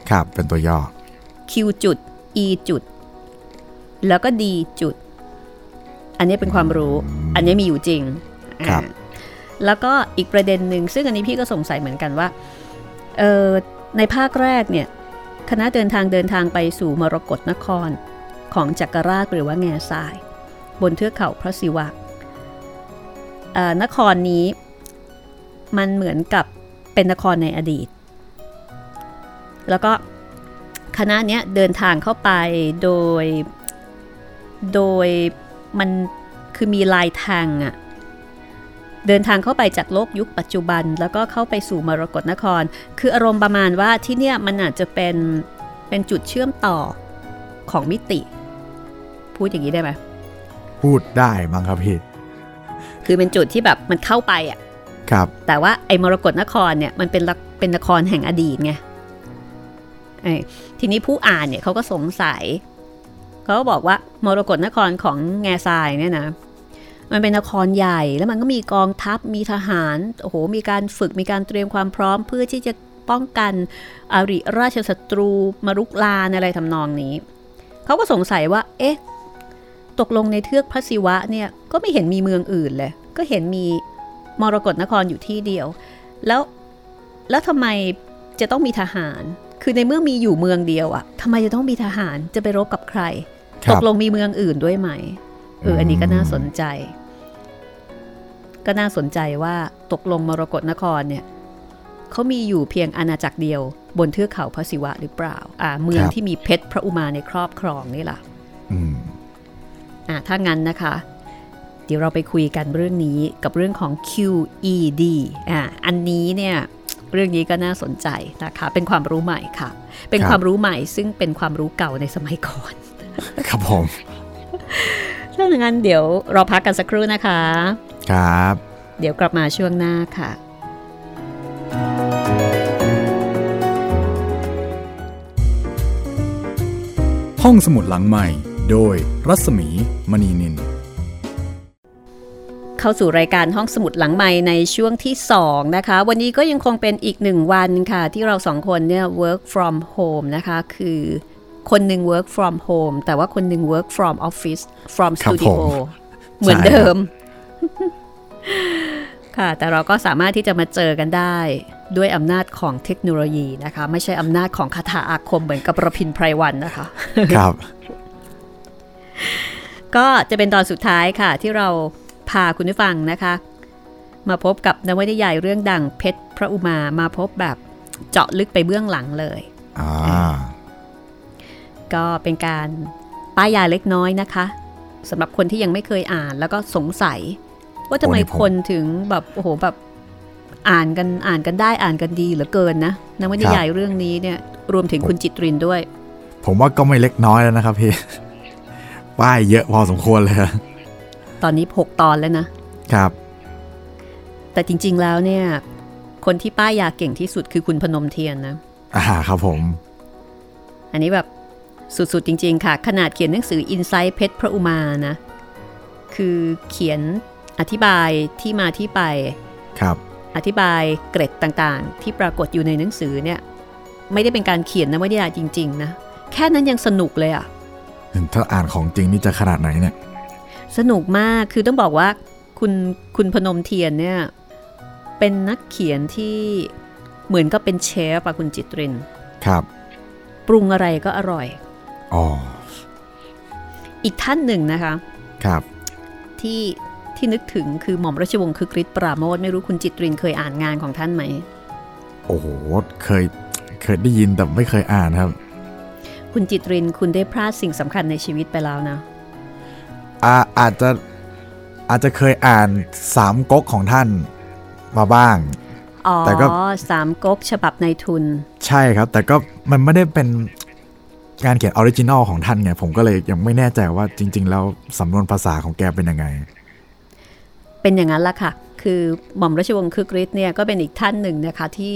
ครับเป็นตัวย่อ Q จุด E จุด แล้วก็ D จุด อันนี้เป็นความรู้ อันนี้มีอยู่จริงครับอ่าแล้วก็อีกประเด็นหนึ่งซึ่งอันนี้พี่ก็สงสัยเหมือนกันว่าเออ ในภาคแรกเนี่ยคณะเดินทางเดินทางไปสู่มรกรนครของจักรราชหรือว่าแง่ทราย บนเทือกเขาพระศิวะนครนี้มันเหมือนกับเป็นนครในอดีต แล้วก็คคณะเนี้ยเดินทางเข้าไปโดย โดยมันคือมีลายทางอะ เดินทางเข้าไปจากโลกยุคปัจจุบัน แล้วก็เข้าไปสู่มรกรนคร คืออารมณ์ประมาณว่าที่เนี่ยมันอาจจะเป็นเป็นจุดเชื่อมต่อของมิติ พูดอย่างนี้ได้ไหมพูดได้มั้งครับพี่คือเป็นจุดที่แบบมันเข้าไปอะครับ แต่ว่าไอ้มรกรนครเนี่ยมันเป็นละเป็นนครแห่งอดีตไงไอ้ทีนี้ผู้อ่านเนี่ยเขาก็สงสัยเขาก็บอกว่ามรกรนครของแง่ทรายเนี่ยนะ มันเป็นนครใหญ่แล้วมันก็มีกองทัพมีทหารโอ้โหมีการฝึกมีการเตรียมความพร้อมเพื่อที่จะป้องกันอาริราชศัตรูมารุกลานอะไรทำนองนี้ เขาก็สงสัยว่า เอ๊ะ ตกลงในเทือกพระศิวะเนี่ยก็ไม่เห็นมีเมืองอื่นเลย ก็เห็นมีมรกรนครอยู่ที่เดียว แล้วแล้วทำไมจะต้องมีทหาร คือในเมื่อมีอยู่เมืองเดียวอะทำไมจะต้องมีทหารจะไปรบกับใครครัตบกลงมีเมืองอื่นด้วยไหมเอออันนี้ก็น่าสนใจ ก็น่าสนใจว่าตกลงมรกรนครเนี่ยเขามีอยู่เพียงอาณาจักรเดียว บนเทือกเขาพระศิวะหรือเปล่า อ่า เมืองครับที่มีเพชรพระอุมาในครอบครองนี่ล่ะอืมอ่าถ้างั้นนะคะ เดี๋ยวเราไปคุยกันเรื่องนี้กับเรื่องของ QED อ่าอันนี้เนี่ยเรื่องนี้ก็น่าสนใจนะคะ เป็นความรู้ใหม่ค่ะ เป็นครับความรู้ใหม่ซึ่งเป็นความรู้เก่าในสมัยก่อน ครับผมถ้าอย่างนั้นเดี๋ยวเราพักกันสักครู่นะคะ ครับ เดี๋ยวกลับมาช่วงหน้าค่ะ ห้องสมุดหลังใหม่ โดยรัศมีมณีนินเข้าสู่รายการห้องสมุดหลังใหม่ในช่วงที่ 2 นะคะ วันนี้ก็ยังคงเป็นอีกหนึ่งวันค่ะ ที่เราสองคนเนี่ย work from home นะคะ คือคนหนึ่ง work from home แต่ว่าคนหนึ่ง work from office from ครับ studio ผมเหมือนใช่เดิครัมบ ค่ะ แต่เราก็สามารถที่จะมาเจอกันได้ด้วยอำนาจของเทคโนโลยีนะคะ ไม่ใช่อำนาจของคาถาอาคมเหมือนกับประพินไพรวันนะคะ ครับ ก็จะเป็นตอนสุดท้ายค่ะ ที่เราพาคุณผู้ฟังนะคะ มาพบกับนวนิยายเรื่องดังเพชรพระอุมามาพบแบบเจาะลึกไปเบื้องหลังเลยอ่าก็เป็นการป้ายยาเล็กน้อยนะคะสำหรับคนที่ยังไม่เคยอ่านแล้วก็สงสัย ว่าทำไมโอ้นี่ผมคนถึงแบบโอ้โหแบบอ่านกันอ่านกันได้อ่านกันดีเหลือเกินนะนวนิยายเรื่องนี้เนี่ยรวมถึงคุณจิตรินด้วย ผมว่าก็ไม่เล็กน้อยแล้วนะครับพี่ป้ายเยอะพอสมควรเลยตอนนี้6ตอนแล้วนะครับ แต่จริง ๆแล้วเนี่ย คนที่ป้ายยาเก่งที่สุดคือคุณพนมเทียนนะอ่าครับผม อันนี้แบบสุด ๆ จริง ๆ ค่ะ ขนาดเขียนหนังสือ Insight เพชรพระอุมานะ คือเขียน อธิบายที่มาที่ไปครับ อธิบายเกร็ดต่างๆ ที่ปรากฏอยู่ในหนังสือเนี่ย ไม่ได้เป็นการเขียนนวนิยายจริง ๆ นะ แค่นั้นยังสนุกเลยอะถ้าอ่านของจริงนี่จะขนาดไหนเนี่ย สนุกมากคือต้องบอกว่าคุณคุณพนมเทียนเนี่ย เป็นนักเขียนที่เหมือนกับเป็นเชฟอะคุณจิตรินครับ ปรุงอะไรก็อร่อยอ๋ออีกท่านหนึ่งนะคะ ครับ ที่ ที่นึกถึงคือหม่อมราชวงศ์คือกริชปราโมทไม่รู้คุณจิตรินเคยอ่านงานของท่านไหม โอ้โห เคยเคยได้ยินแต่ไม่เคยอ่านครับ คุณจิตรินคุณได้พลาดสิ่งสำคัญในชีวิตไปแล้วนะอ่าอาจจะอาจจะเคยอ่านสามก๊กของท่านมาบ้างอ๋อแต่ก็สามก๊กฉบับในทุน ใช่ครับ แต่ก็มันไม่ได้เป็นการเขียน original ของท่านไง ผมก็เลยยังไม่แน่ใจว่าจริง ๆ แล้วสำนวนภาษาของแกเป็นยังไง เป็นอย่างนั้นละค่ะ คือหม่อมราชวงศ์คึกฤทธิ์เนี่ยก็เป็นอีกท่านหนึ่งนะคะที่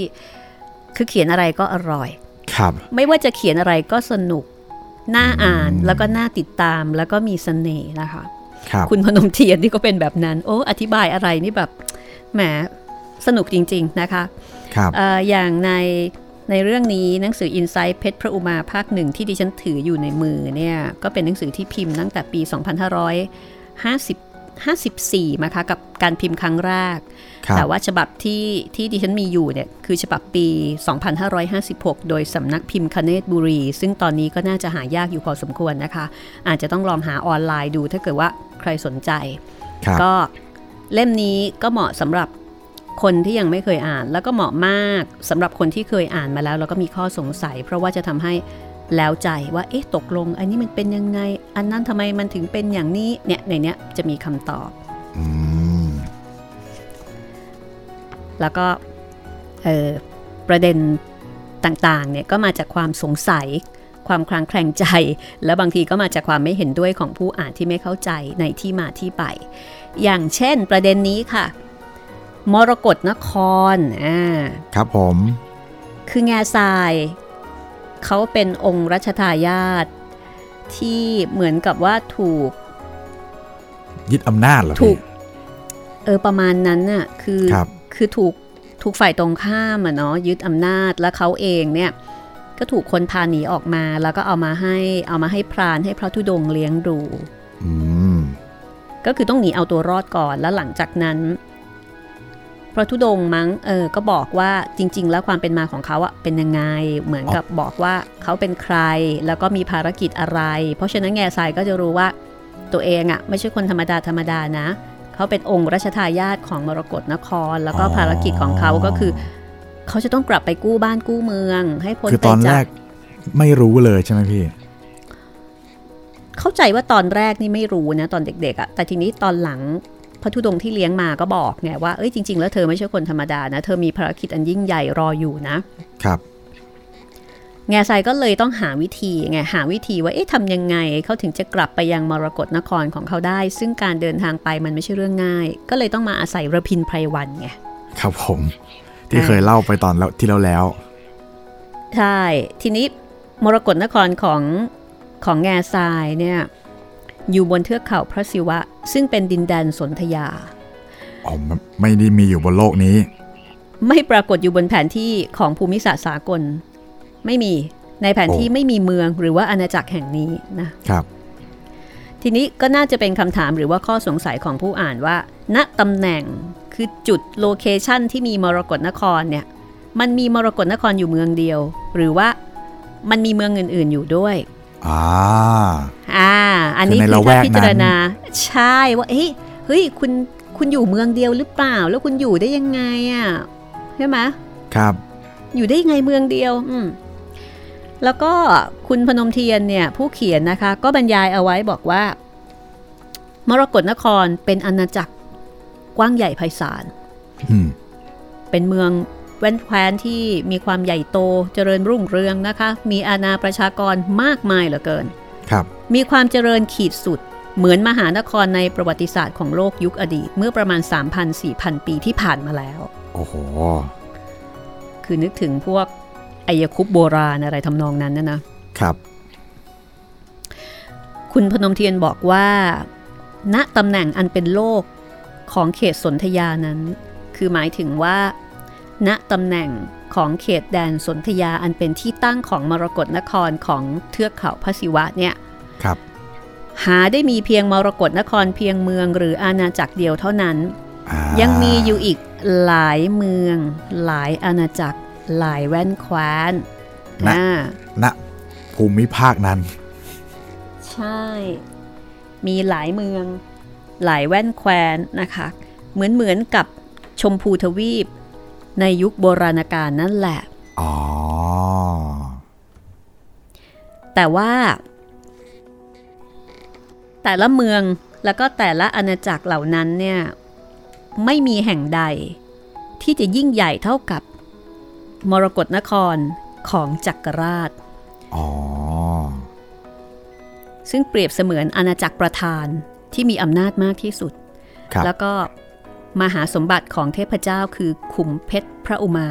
คือเขียนอะไรก็อร่อย ครับ ไม่ว่าจะเขียนอะไรก็สนุก น่าอ่านแล้วก็น่าติดตามแล้วก็มีเสน่ห์นะคะครับคุณพนมเทียนนี่ก็เป็นแบบนั้น โอ้ อธิบายอะไรนี่แบบแหมสนุกจริง ๆ นะคะครับเอออย่างในในเรื่องนี้หนังสือ Insight เพชรพระอุมาภาคหนึ่งที่ดิฉันถืออยู่ในมือเนี่ยก็เป็นหนังสือที่พิมพ์ตั้งแต่ปี 2550 54มาคะกับการพิมพ์ครั้งแรกครับแต่ว่าฉบับที่ที่ดิฉันมีอยู่เนี่ยคือฉบับปี 2556 โดยสำนักพิมพ์คเนตบุรี ซึ่งตอนนี้ก็น่าจะหายากอยู่พอสมควรนะคะ อาจจะต้องลองหาออนไลน์ดูถ้าเกิดว่าใครสนใจครับก็เล่มนี้ก็เหมาะสำหรับคนที่ยังไม่เคยอ่านแล้วก็เหมาะมากสำหรับคนที่เคยอ่านมาแล้ว แล้วก็มีข้อสงสัย เพราะว่าจะทำให้ แล้วใจว่าเอ๊ะตกลง อันนี้มันเป็นยังไง อันนั้นทำไมมันถึงเป็นอย่างนี้เนี่ยในเนี้ยจะมีคำตอบอืมแล้วก็เอ่อประเด็นต่างๆเนี่ยก็มาจากความสงสัย ความคลางแคลงใจ และบางทีก็มาจากความไม่เห็นด้วยของผู้อ่านที่ไม่เข้าใจในที่มาที่ไป อย่างเช่นประเด็นนี้ค่ะ มรกรนครอ่าครับผม คือแง่ทราย เขาเป็นองค์รัชทายาทที่เหมือนกับว่าถูก ยึดอำนาจเหรอถูพี่กเออประมาณนั้นน่ะคือครับคือถูกถูกฝ่ายตรงข้ามอะเนาะยึดอำนาจแล้วเขาเองเนี่ยก็ถูกคนพาหนีออกมา แล้วก็เอามาให้เอามาให้พรานให้พระธุดงค์เลี้ยงดูอืมก็คือต้องหนีเอาตัวรอดก่อนแล้วหลังจากนั้น พระธุดงค์มั้งเออก็บอกว่าจริง ๆ แล้วความเป็นมาของเขาอะเป็นยังไง เหมือนกับบอกว่าเขาเป็นใครแล้วก็มีภารกิจอะไร เพราะฉะนั้นแง่ทรายก็จะรู้ว่าตัวเองอะไม่ใช่คนธรรมดาธรรมดานะ เขาเป็นองค์รัชทายาทของมรกรนคร แล้วก็อ๋อภารกิจของเขาก็คือ เขาจะต้องกลับไปกู้บ้านกู้เมือง ให้พ้นคือไปตอนแรจากกไม่รู้เลยใช่ไหมพี่เข้าใจว่าตอนแรกนี่ไม่รู้นะตอนเด็กๆอะแต่ทีนี้ตอนหลัง พระธุดงค์ที่เลี้ยงมาก็บอกไงว่าเอ้ยจริง ๆ แล้วเธอไม่ใช่คนธรรมดานะ เธอมีภารกิจอันยิ่งใหญ่รออยู่นะครับแง่ทรายก็เลยต้องหาวิธีไงหาวิธีว่าเอ๊ะทำยังไงเขาถึงจะกลับไปยังมรกรนครของเขาได้ ซึ่งการเดินทางไปมันไม่ใช่เรื่องง่าย ก็เลยต้องมาอาศัยระพินไพรวันไงครับผมที่เคยเล่าไปตอนแล้วที่แล้วแล้ว ใช่ ทีนี้มรกรนครของของแง่ทรายเนี่ย อยู่บนเทือกเขาพระศิวะ ซึ่งเป็นดินแดนสนธยา อ๋อไม่ไม่ได้มีอยู่บนโลกนี้ ไม่ปรากฏอยู่บนแผนที่ของภูมิศาสตร์สากล ไม่มีในแผนที่โอ้ไม่มีเมืองหรือว่าอาณาจักรแห่งนี้นะครับ ทีนี้ก็น่าจะเป็นคำถามหรือว่าข้อสงสัยของผู้อ่านว่า ณตำแหน่งคือจุดโลเคชันที่มีมรกรนครเนี่ยมันมีมรกรนครอยู่เมืองเดียว หรือว่ามันมีเมืองอื่น ๆ อยู่ด้วย อ่าอ่า อันนี้คือในคือละแวถ้ากพิจารณานั้นใช่ว่าเฮ้ยเฮ้ยคุณคุณอยู่เมืองเดียวหรือเปล่า แล้วคุณอยู่ได้ยังไงอะใช่ไหมครับ อยู่ได้ยังไงเมืองเดียว อืมแล้วก็คุณพนมเทียนเนี่ยผู้เขียนนะคะ ก็บรรยายเอาไว้บอกว่า มรกรนครเป็นอาณาจักรกว้างใหญ่ไพศาลอืมเป็นเมือง แว่นแคว้นที่มีความใหญ่โตเจริญรุ่งเรืองนะคะ มีอาณาประชากรมากมายเหลือเกิน ครับ มีความเจริญขีดสุด เหมือนมหานครในประวัติศาสตร์ของโลกยุคอดีต เมื่อประมาณ 3,000-4,000 ปีที่ผ่านมาแล้ว โอ้โห คือนึกถึงพวกอายคุปโบราณอะไรทำนองนั้นนะนะครับ คุณพนมเทียนบอกว่า ณตำแหน่งอันเป็นโลกของเขตสนธยานั้น คือหมายถึงว่า ณตำแหน่งของเขตแดนสนธยาอันเป็นที่ตั้งของมรกรนครของเทือกเขาพระศิวะเนี่ยครับหาได้มีเพียงมรกรนครเพียงเมืองหรืออาณาจักรเดียวเท่านั้นอ่ายังมีอยู่อีกหลายเมือง หลายอาณาจักร หลายแว่นแคว้นณอ่าณภูมิภาคนั้น ใช่ มีหลายเมือง หลายแว่นแคว้นนะคะ เหมือนเหมือนกับชมพูทวีป ในยุคโบราณกาลนั่นแหละอ๋อแต่ว่า แต่ละเมืองแล้วก็แต่ละอาณาจักรเหล่านั้นเนี่ยไม่มีแห่งใด ที่จะยิ่งใหญ่เท่ากับ มรกรนครของจักรราชอ๋อซึ่งเปรียบเสมือนอาณาจักรประธานที่มีอำนาจมากที่สุดครับแล้วก็ มหาสมบัติของเทพเจ้าคือขุมเพชรพระอุมา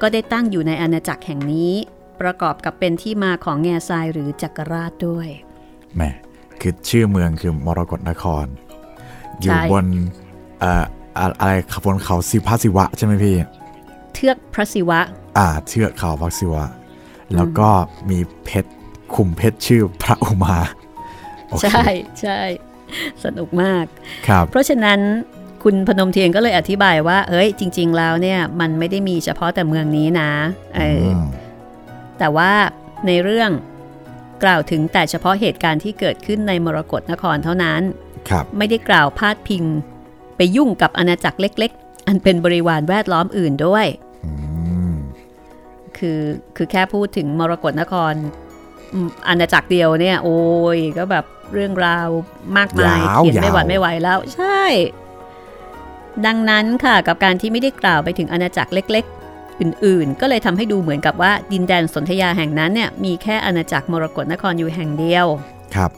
ก็ได้ตั้งอยู่ในอาณาจักรแห่งนี้ ประกอบกับเป็นที่มาของแง่ทรายหรือจักรราชด้วยแหมคือชื่อเมืองคือมรกรนคร อยู่ใช่บนเอ่ออะอะไรบนเขาสิพาศิวะใช่ไหมพี่ เทือกพระศิวะ อ่าเชือกเขาพักศิวะ แล้วก็มีเพชรคุมเพชรชื่อพระอุมาโอเคใช่ใช่สนุกมาก ครับ เพราะฉะนั้น คุณพนมเทียนก็เลยอธิบายว่า เอ้ย จริง ๆ แล้วเนี่ยมันไม่ได้มีเฉพาะแต่เมืองนี้นะเอออมแต่ว่าในเรื่องกล่าวถึงแต่เฉพาะเหตุการณ์ที่เกิดขึ้นในมรกรนครเท่านั้น ครับ ไม่ได้กล่าวพาดพิง ไปยุ่งกับอาณาจักรเล็ก ๆ อันเป็นบริวารแวดล้อมอื่นด้วยอืมคือคือแค่พูดถึงมรกรนครอืมอาณาจักรเดียวเนี่ย โอ้ยก็แบบเรื่องราวมากมายยาวเขียนไม่หวัดยาวไม่ไหวแล้ว ใช่ ดังนั้นค่ะกับการที่ไม่ได้กล่าวไปถึงอาณาจักรเล็ก ๆ อื่นๆ ก็เลยทำให้ดูเหมือนกับว่าดินแดนสนธยาแห่งนั้นเนี่ยมีแค่อาณาจักรมรกตนครอยู่แห่งเดียวครับ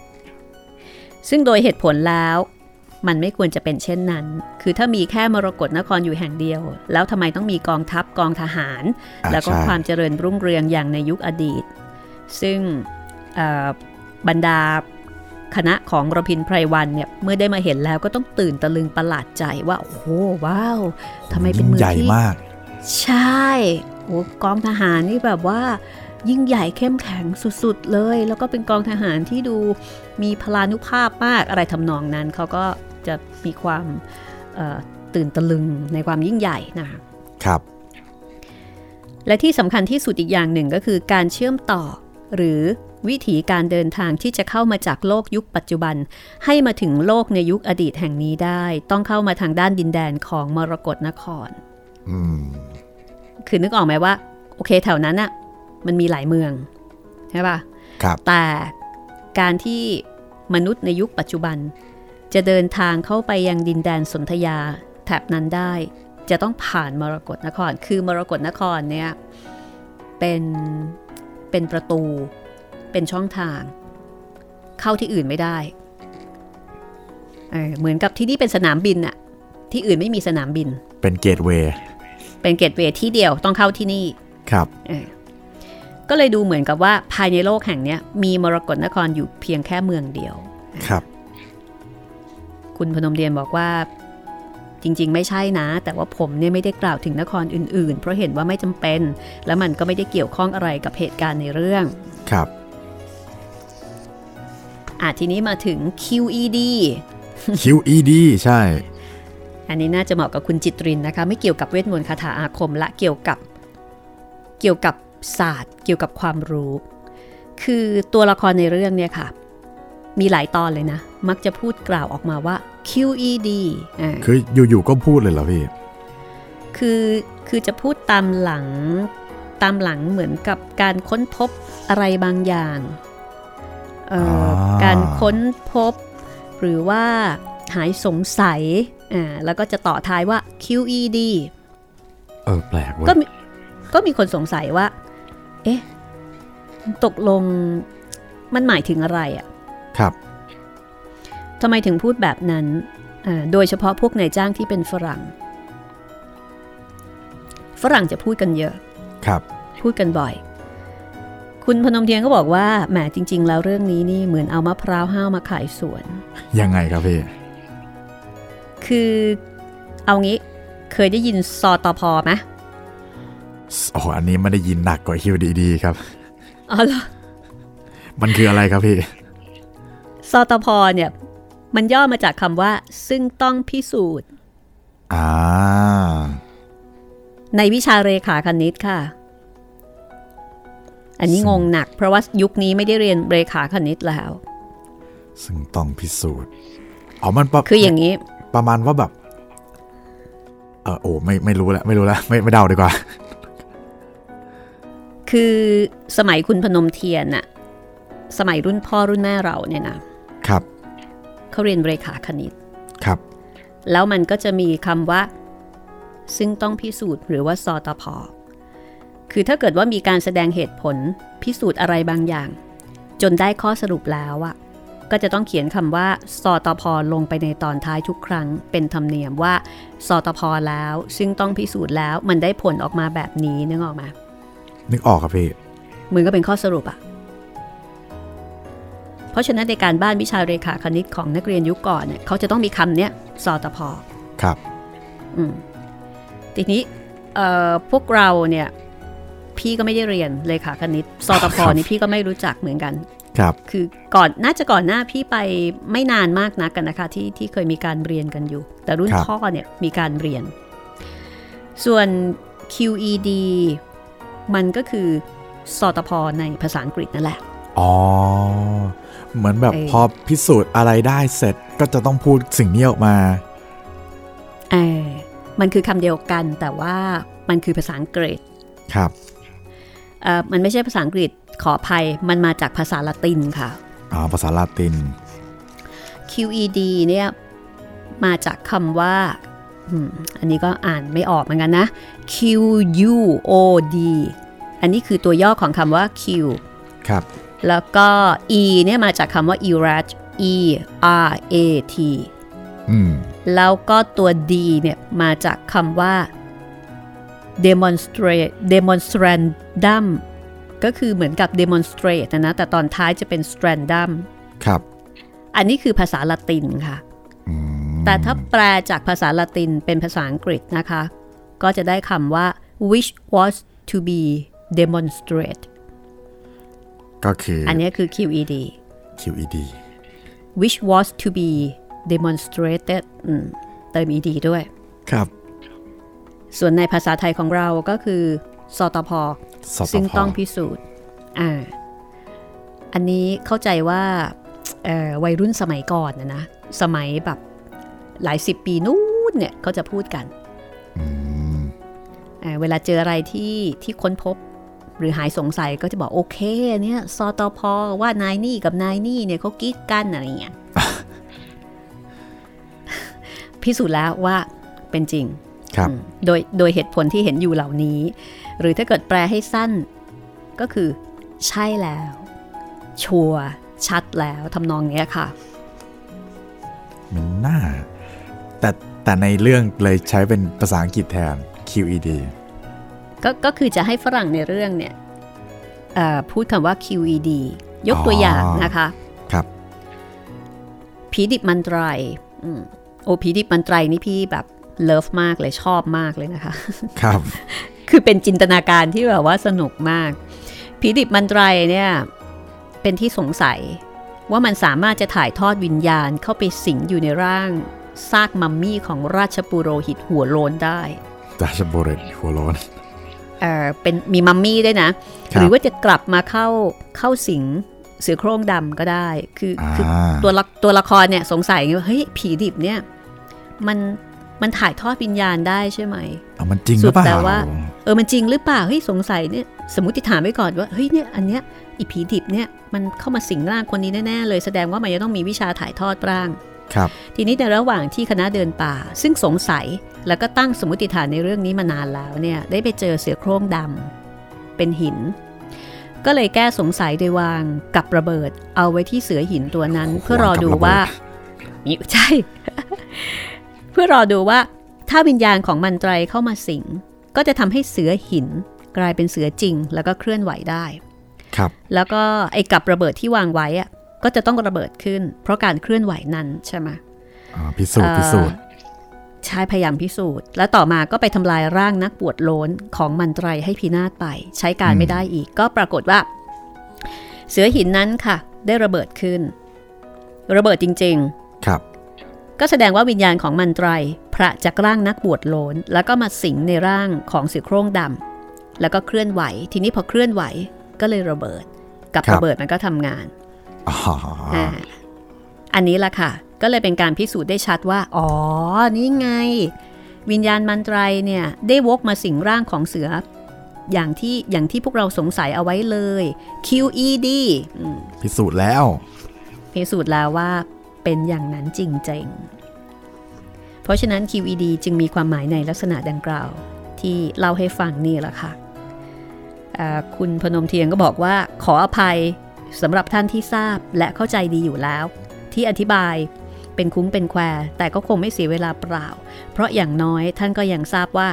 ซึ่งโดยเหตุผลแล้วมันไม่ควรจะเป็นเช่นนั้น คือถ้ามีแค่มรกตนครอยู่แห่งเดียว แล้วทำไมต้องมีกองทัพกองทหารอ่าแล้วก็ใช่ความเจริญรุ่งเรืองอย่างในยุคอดีต ซึ่งเอ่อบรรดา คณะของรพินไพรวันเนี่ยเมื่อได้มาเห็นแล้วก็ต้องตื่นตะลึงประหลาดใจว่า โอ้โหว้าวทำไมเป็นเมืองใหญ่ที่มาก ใช่โอ้กองทหารนี่แบบว่า ยิ่งใหญ่เข้มแข็งสุดๆเลย แล้วก็เป็นกองทหารที่ดูมีพลานุภาพมากอะไรทำนองนั้นเขาก็จะมีความเอ่อตื่นตะลึงในความยิ่งใหญ่นะคะครับ และที่สำคัญที่สุดอีกอย่างหนึ่งก็คือการเชื่อมต่อ หรือวิถีการเดินทางที่จะเข้ามาจากโลกยุคปัจจุบัน ให้มาถึงโลกในยุคอดีตแห่งนี้ได้ ต้องเข้ามาทางด้านดินแดนของมรกรนครอืมคือนึกออกไหมว่า โอเคแถวนั้นอะมันมีหลายเมือง ใช่ปะครับแต่การที่มนุษย์ในยุคปัจจุบัน จะเดินทางเข้าไปยังดินแดนสนธยาแถบนั้นได้ จะต้องผ่านมรกรนคร คือมรกรนครเนี่ยเป็น เป็นประตู เป็นช่องทาง เข้าที่อื่นไม่ได้เออเหมือนกับที่นี่เป็นสนามบินอะที่อื่นไม่มีสนามบิน เป็นเกตเวย์เป็นเกตเวย์ที่เดียวต้องเข้าที่นี่ครับเออก็เลยดูเหมือนกับว่าภายในโลกแห่งเนี้ยมีมรกรนครอยู่เพียงแค่เมืองเดียวครับ คุณพนมเรียนบอกว่า จริง ๆ ไม่ใช่นะ แต่ว่าผมเนี่ยไม่ได้กล่าวถึงนครอื่น ๆ เพราะเห็นว่าไม่จำเป็น และมันก็ไม่ได้เกี่ยวข้องอะไรกับเหตุการณ์ในเรื่อง ครับอะทีนี้มาถึง QED QED ใช่ อันนี้น่าจะเหมาะกับคุณจิตรินนะคะ ไม่เกี่ยวกับเวทมนต์คาถาอาคมและเกี่ยวกับ เกี่ยวกับศาสตร์ เกี่ยวกับความรู้ คือตัวละครในเรื่องเนี่ยค่ะ มีหลายตอนเลยนะ มักจะพูดกล่าวออกมาว่า QED อ่าคืออยู่ๆก็พูดเลยเหรอพี่ คือคือจะพูดตามหลังตามหลังเหมือนกับการค้นพบอะไรบางอย่างเอ่อออการค้นพบ หรือว่าหายสงสัยอ่าแล้วก็จะต่อท้ายว่า QED เออแปลกเว้ก็ยมีก็มีคนสงสัยว่า เอ๊ะ ตกลงมันหมายถึงอะไรอะ่ะ ครับ ทำไมถึงพูดแบบนั้นอ่าโดยเฉพาะพวกนายจ้างที่เป็นฝรั่ง ฝรั่งจะพูดกันเยอะ ครับ พูดกันบ่อย คุณพนมเทียนก็บอกว่า แหมจริง ๆ แล้วเรื่องนี้นี่เหมือนเอามะพร้าวห้าวมาขายสวน ยังไงครับพี่ คือเอางี้เคยได้ยินซอตอพอไหมโอ้โหอันนี้ไม่ได้ยินหนักกว่า QDD ครับ อ๋อเหรอ มันคืออะไรครับพี่ ซอตอพอเนี่ย มันย่อมาจากคำว่า ซึ่งต้องพิสูจน์อ่าในวิชาเรขาคณิตค่ะ อันนี้ซึ่งงงหนัก เพราะว่ายุคนี้ไม่ได้เรียนเรขาคณิตแล้ว ซึ่งต้องพิสูจน์อ๋อมันประคืออย่างนี้ ประมาณว่าแบบ เออโอ้ไม่ไม่รู้แล้วไม่รู้แล้วไม่ไม่เดาดีกว่า คือสมัยคุณพนมเทียนน่ะสมัยรุ่นพ่อรุ่นแม่เราเนี่ยนะครับ เขาเรียนเรขาคณิตครับ แล้วมันก็จะมีคำว่า ซึ่งต้องพิสูจน์หรือว่าสอตพอคือถ้าเกิดว่ามีการแสดงเหตุผลพิสูจน์อะไรบางอย่าง จนได้ข้อสรุปแล้วอะก็จะต้องเขียนคำว่าสอตพอลงไปในตอนท้ายทุกครั้ง เป็นธรรมเนียมว่าสอตพอแล้ว ซึ่งต้องพิสูจน์แล้วมันได้ผลออกมาแบบนี้นึกออกไหมนึกออกครับพี่มือก็เป็นข้อสรุปอะ เพราะฉะนั้นในการบ้านวิชาเรขาคณิตของนักเรียนยุคก่อนเนี่ยเขาจะต้องมีคำเนี้ยสอตพอครับอืมทีนี้เอ่อพวกเราเนี่ยพี่ก็ไม่ได้เรียนเลขาคณิตสตพครับนี่พี่ก็ไม่รู้จักเหมือนกันครับ คือก่อนน่าจะก่อนหน้าพี่ไปไม่นานมากนักกันนะคะ ที่ที่เคยมีการเรียนกันอยู่ แต่รุ่นครับพ่อเนี่ยมีการเรียน ส่วน QED มันก็คือสตพในภาษาอังกฤษนั่นแหละ อ๋อ เหมือนแบบเออพอพิสูจน์อะไรได้เสร็จก็จะต้องพูดสิ่งนี้ออกมาเออมันคือคำเดียวกันแต่ว่ามันคือภาษาอังกฤษครับเอ่อมันไม่ใช่ภาษาอังกฤษขออภัยมันมาจากภาษาละตินค่ะอ๋อภาษาลาติน QED เนี่ยมาจากคำว่าอืมอันนี้ก็อ่านไม่ออกเหมือนกันนะ QUOD อันนี้คือตัวย่อของคำว่า Q ครับ แล้วก็ E เนี่ยมาจากคำว่า erat E R A T อืมแล้วก็ตัว D เนี่ยมาจากคำว่า demonstrate demonstrandum ก็คือเหมือนกับ demonstrate นะนะแต่ตอนท้ายจะเป็น strandum ครับ อันนี้คือภาษาละตินค่ะอืมแต่ถ้าแปลจากภาษาละตินเป็นภาษาอังกฤษนะคะ ก็จะได้คำว่า which was to be demonstrate ก็คือ อันนี้คือ QED QED which was to be demonstrated อืมเติม ed ด้วย ครับ ส่วนในภาษาไทยของเราก็คือสตพสตซึ่งพต้องพิสูจน์ อ่า อันนี้เข้าใจว่าเอ่อวัยรุ่นสมัยก่อนนะนะ สมัยแบบหลายสิบปีนู้นเนี่ยเขาจะพูดกันอืมเอ่อเวลาเจออะไรที่ที่ค้นพบ หรือหายสงสัยก็จะบอกโอเคเนี่ยสตพว่านายนี่กับนายนี่เนี่ยเขากิ๊กกันอะไรเงี้ยพิสูจน์แล้วว่าเป็นจริงครับอืมโดยโดยเหตุผลที่เห็นอยู่เหล่านี้ หรือถ้าเกิดแปลให้สั้นก็คือ ใช่แล้ว ชัวร์ชัดแล้วทำนองเนี้ยค่ะ มันน่า แต่แต่ในเรื่องเลยใช้เป็นภาษาอังกฤษแทน QED ก็ก็คือจะให้ฝรั่งในเรื่องเนี่ยเอ่อพูดคำว่า QED ยกตัวอย่างนะคะครับผีดิบมันไตรอืมโอ้ผีดิบมันไตรนี่พี่แบบเลิฟมากเลยชอบมากเลยนะคะ ครับ คือเป็นจินตนาการที่แบบว่าสนุกมาก ผีดิบมันไตรเนี่ย เป็นที่สงสัยว่ามันสามารถจะถ่ายทอดวิญญาณเข้าไปสิงอยู่ในร่างซากมัมมี่ของราชปุโรหิตหัวโลนได้ดาชโบเรตหัวโลน เออเป็นมีมัมมี่ด้วยนะครับหรือว่าจะกลับมาเข้าเข้าสิงเสือโคร่งดำก็ได้ คืออ่าคือตัวละตัวละครเนี่ยสงสัยว่าเฮ้ยผีดิบเนี่ยมันมันถ่ายทอดวิญญาณได้ใช่ไหมเอามันจริงหรือเปล่าสุดแต่ว่าเออมันจริงหรือเปล่าเฮ้ยสงสัยเนี่ยสมมติฐานไว้ก่อนว่าเฮ้ยเนี่ยอันเนี้ยอีผีดิบเนี่ยมันเข้ามาสิงร่างคนนี้แน่ๆเลยแสดงว่ามันจะต้องมีวิชาถ่ายทอดร่างครับ ทีนี้ในระหว่างที่คณะเดินป่า ซึ่งสงสัยแล้วก็ตั้งสมมติฐานในเรื่องนี้มานานแล้วเนี่ยได้ไปเจอเสือโคร่งดำเป็นหิน ก็เลยแก้สงสัยโดยวางกับระเบิด เอาไว้ที่เสือหินตัวนั้นเพื่อรอดูว่ามีใช่ เพื่อรอดูว่าถ้าวิญญาณของมันไตรเข้ามาสิง ก็จะทำให้เสือหินกลายเป็นเสือจริง แล้วก็เคลื่อนไหวได้ ครับ แล้วก็ไอ้กับระเบิดที่วางไว้อะ ก็จะต้องระเบิดขึ้น เพราะการเคลื่อนไหวนั้นใช่ไหมอ่าพิสูจน์พิสูจน์ใช่พยายามพิสูจน์ แล้วต่อมาก็ไปทำลายร่างนักปวดโลนของมันไตรให้พินาศไป ใช้การไม่ได้อีก ก็ปรากฏว่า เสือหินนั้นค่ะ ได้ระเบิดขึ้น ระเบิดจริงครับๆก็แสดงว่าวิญญาณของมันไตรพระจากร่างนักบวชโลนแล้วก็มาสิงในร่างของเสือโคร่งดำแล้วก็เคลื่อนไหว ทีนี้พอเคลื่อนไหวก็เลยระเบิด กับครับระเบิดมันก็ทำงาน อ๋ออ่าอันนี้ละค่ะ ก็เลยเป็นการพิสูจน์ได้ชัดว่า อ๋อ นี่ไง วิญญาณมันไตรเนี่ย ได้วกมาสิงร่างของเสือ อย่างที่อย่างที่พวกเราสงสัยเอาไว้เลย QED อืมพิสูจน์แล้ว พิสูจน์แล้วว่าเป็นอย่างนั้นจริงๆ เพราะฉะนั้น QED จึงมีความหมายในลักษณะดังกล่าว ที่เล่าให้ฟังนี่แหละค่ะอ่าคุณพนมเทียนก็บอกว่าขออภัย สำหรับท่านที่ทราบและเข้าใจดีอยู่แล้ว ที่อธิบายเป็นคุ้งเป็นแควแต่ก็คงไม่เสียเวลาเปล่า เพราะอย่างน้อยท่านก็ยังทราบว่า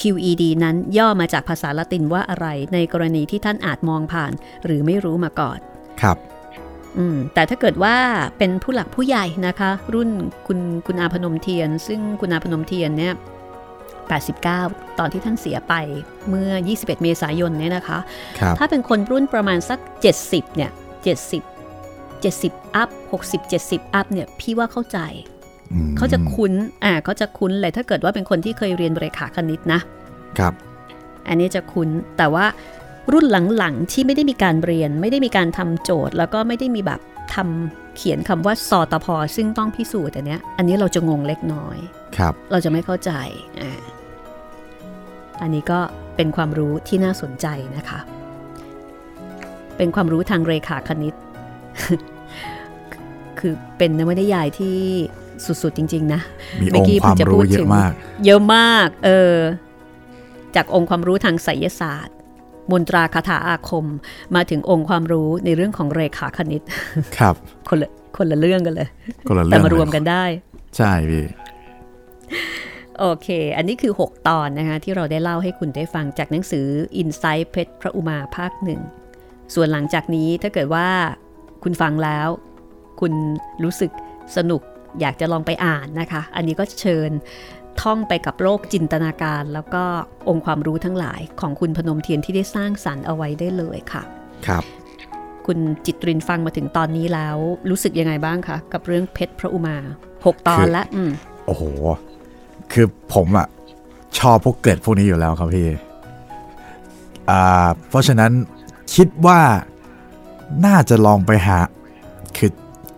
QED นั้นย่อมาจากภาษาละตินว่าอะไร ในกรณีที่ท่านอาจมองผ่าน หรือไม่รู้มาก่อน ครับอืมแต่ถ้าเกิดว่าเป็นผู้หลักผู้ใหญ่นะคะ รุ่นคุณคุณอาพนมเทียน ซึ่งคุณอาพนมเทียนเนี่ย 89 ตอนที่ท่านเสียไปเมื่อ 21 เมษายนเนี่ยนะคะครับถ้าเป็นคนรุ่นประมาณสัก 70 เนี่ย 70 70 อัพ 60 70 อัพเนี่ยพี่ว่าเข้าใจอืมเขาจะคุ้น อ่าเขาจะคุ้นเลยถ้าเกิดว่าเป็นคนที่เคยเรียนเรขาคณิตนะ ครับ อันนี้จะคุ้น แต่ว่ารุ่นหลังๆที่ไม่ได้มีการเรียน ไม่ได้มีการทำโจทย์ แล้วก็ไม่ได้มีแบบทำเขียนคำว่าสอตพซึ่งต้องพิสูจน์อันเนี้ย อันนี้เราจะงงเล็กน้อย ครับ เราจะไม่เข้าใจ อ่า อันนี้ก็เป็นความรู้ที่น่าสนใจนะคะ เป็นความรู้ทางเรขาคณิต คือเป็นนวนิยายที่สุด ๆ จริง ๆ นะ มีเมื่อองกี้ค์ความเพิ่งจะพูรู้ดเยถึอะงมาก เยอะมาก เออ จากองค์ความรู้ทางไสยศาสตร์ มนตราคาถาอาคม มาถึงองค์ความรู้ในเรื่องของเรขาคณิต ครับ คนละคนละเรื่องกันเลย คนละเรื่แต่องมารวมเลยกันได้ ใช่พี่ โอเค อันนี้คือ 6 ตอนนะคะที่เราได้เล่าให้คุณได้ฟังจากหนังสือ Insight เพชรพระอุมาภาคหนึ่ง ส่วนหลังจากนี้ถ้าเกิดว่าคุณฟังแล้ว คุณรู้สึกสนุกอยากจะลองไปอ่านนะคะ อันนี้ก็เชิญท่องไปกับโลกจินตนาการ แล้วก็องค์ความรู้ทั้งหลายของคุณพนมเทียนที่ได้สร้างสรรค์เอาไว้ได้เลยค่ะ ครับ คุณจิตรินฟังมาถึงตอนนี้แล้วรู้สึกยังไงบ้างคะกับเรื่องเพชรพระอุมาหกตอนละอืมโอ้โห คือผมอะชอบพวกเกร็ดพวกนี้อยู่แล้วครับพี่อ่าเพราะฉะนั้นคิดว่าน่าจะลองไปหา คือ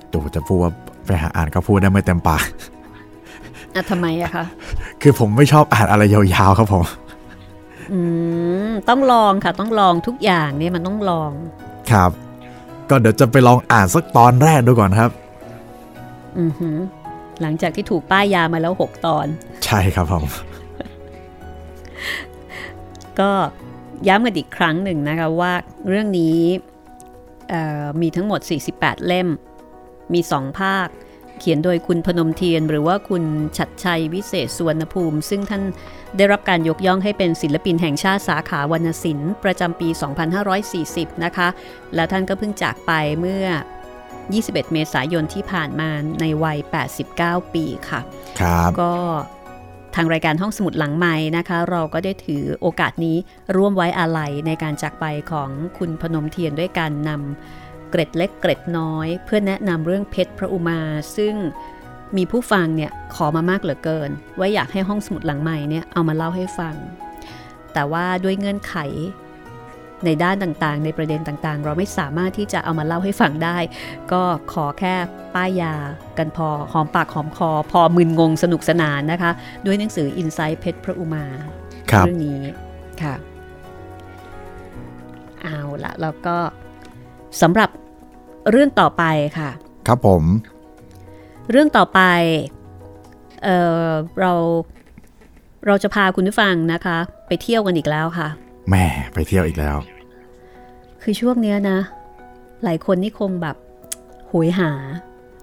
โอ้จะพูดว่าไปหาอ่านก็พูดได้ไม่เต็มปากอะทำไมอะคะคือผมไม่ชอบอ่านอะไรยาวๆครับผมอืมต้องลองค่ะต้องลองทุกอย่างเนี่ยมันต้องลอง ครับ ก็เดี๋ยวจะไปลองอ่านสักตอนแรกดูก่อนครับ อือหือ หลังจากที่ถูกป้ายยามาแล้ว 6 ตอน ใช่ครับผม ก็ย้ำกันอีกครั้งหนึ่งนะคะว่าเรื่องนี้เอ่อมีทั้งหมด 48 เล่ม มี 2 ภาค เขียนโดยคุณพนมเทียน หรือว่าคุณชัดชัยวิเศษสุวรรณภูมิ ซึ่งท่านได้รับการยกย่องให้เป็นศิลปินแห่งชาติสาขาวรรณศิลป์ประจำปี 2540 นะคะ และท่านก็เพิ่งจากไปเมื่อ 21 เมษายนที่ผ่านมาในวัย 89 ปีค่ะครับก็ทางรายการห้องสมุดหลังไม้นะคะ เราก็ได้ถือโอกาสนี้ร่วมไว้อาลัยในการจากไปของคุณพนมเทียนด้วยการนำเกร็ดเล็กเกร็ดน้อย เพื่อแนะนำเรื่องเพชรพระอุมา ซึ่งมีผู้ฟังเนี่ยขอมามากเหลือเกิน ว่าอยากให้ห้องสมุดหลังไม้เนี่ยเอามาเล่าให้ฟัง แต่ว่าด้วยเงื่อนไข ในด้านต่างๆ ในประเด็นต่างๆ เราไม่สามารถที่จะเอามาเล่าให้ฟังได้ ก็ขอแค่ป้ายยากันพอหอมปากหอมคอ พอมึนงงสนุกสนานนะคะ ด้วยหนังสือ Insight เพชรพระอุมาครับเรื่องนี้ค่ะ เอาละแล้วก็สำหรับเรื่องต่อไปค่ะ ครับผม เรื่องต่อไปเออเราเราจะพาคุณผู้ฟังนะคะ ไปเที่ยวกันอีกแล้วค่ะ แม่ไปเที่ยวอีกแล้ว คือช่วงเนี้ยนะ หลายคนนี่คงแบบโหยหา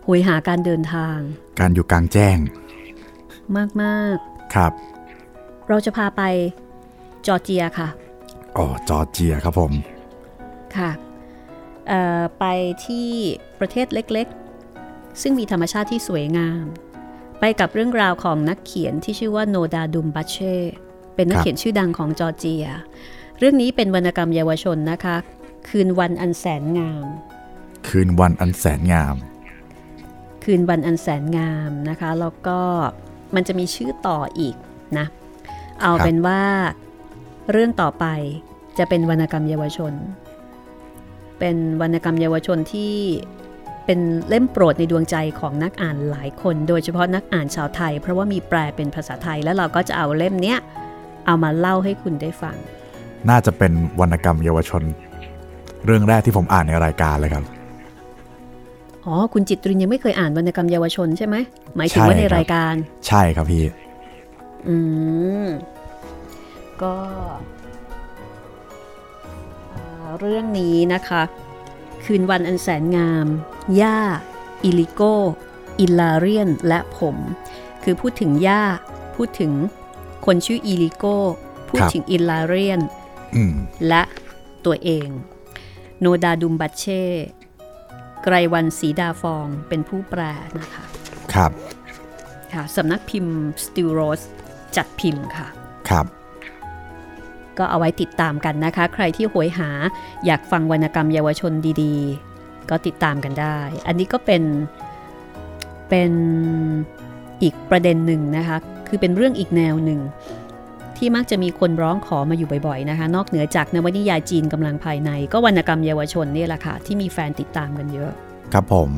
โหยหาการเดินทาง การอยู่กลางแจ้ง มากครับๆเราจะพาไปจอร์เจียค่ะอ๋อจอร์เจียครับผม ค่ะเอ่อไปที่ประเทศเล็กๆ ซึ่งมีธรรมชาติที่สวยงาม ไปกับเรื่องราวของนักเขียนที่ชื่อว่าโนดาดุมบัชเช่ เป็นนักครับเขียนชื่อดังของจอร์เจีย เรื่องนี้เป็นวรรณกรรมเยาวชนนะคะ คืนวันอันแสนงาม คืนวันอันแสนงาม คืนวันอันแสนงามนะคะ แล้วก็มันจะมีชื่อต่ออีกนะ เอาครับเป็นว่าเรื่องต่อไปจะเป็นวรรณกรรมเยาวชน เป็นวรรณกรรมเยาวชนที่เป็นเล่มโปรดในดวงใจของนักอ่านหลายคน โดยเฉพาะนักอ่านชาวไทย เพราะว่ามีแปลเป็นภาษาไทยแล้วเราก็จะเอาเล่มเนี้ย เอามาเล่าให้คุณได้ฟัง น่าจะเป็นวรรณกรรมเยาวชน เรื่องแรกที่ผมอ่านในรายการเลยครับอ๋อคุณจิตรินยังไม่เคยอ่านวรรณกรรมเยาวชนใช่ไหมหมายถึงว่าใช่ในครับรายการ ใช่ครับพี่ อืมก็อ่าเรื่องนี้นะคะ คืนวันอันแสนงาม ย่า อิลิโกอิลลาเรียน และผม คือพูดถึงย่า พูดถึง คนชื่ออิลิโกพูดครับถึงอิลลาเรียนอืมและตัวเอง โนดาดุมบัชเช่ ไกรวันสีดาฟองเป็นผู้แปลนะคะครับค่ะสำนักพิมพ์ Still Rose จัดพิมพ์ค่ะครับ ก็เอาไว้ติดตามกันนะคะ ใครที่โหยหาอยากฟังวรรณกรรมเยาวชนดีๆ ก็ติดตามกันได้ อันนี้ก็เป็นเป็นอีกประเด็นหนึ่งนะคะ คือเป็นเรื่องอีกแนวหนึ่ง ที่มักจะมีคนร้องขอมาอยู่บ่อยๆนะคะ นอกเหนือจากนวนิยายจีนกำลังภายใน ก็วรรณกรรมเยาวชนนี่แหละค่ะที่มีแฟนติดตามกันเยอะ ครับผม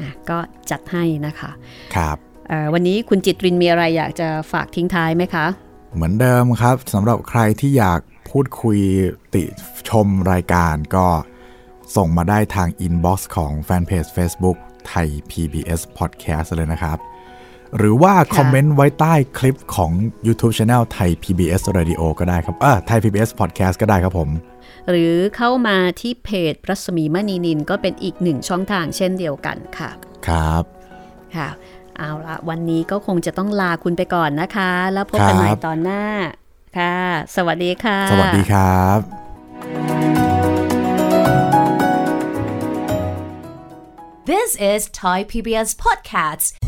อะก็จัดให้นะคะ ครับเอ่อวันนี้คุณจิตรินมีอะไรอยากจะฝากทิ้งท้ายไหมคะ เหมือนเดิมครับสำหรับใครที่อยากพูดคุยติชมรายการก็ส่งมาได้ทางอินบ็อกซ์ของแฟนเพจ Facebook ไทย PBS Podcast เลยนะครับ หรือว่าคอมเมนต์ไว้ใต้คลิปของ YouTube Channel ไทย PBS Radio ก็ได้ครับเออไทย PBS Podcast ก็ได้ครับผม หรือเข้ามาที่เพจรัศมีมณีนินก็เป็นอีกหนึ่งช่องทางเช่นเดียวกันค่ะ ครับค่ะเอาละวันนี้ก็คงจะต้องลาคุณไปก่อนนะคะ แล้วพบกันใหม่ครับตอนหน้าค่ะ สวัสดีค่ะ สวัสดีครับ This is Thai PBS Podcasts.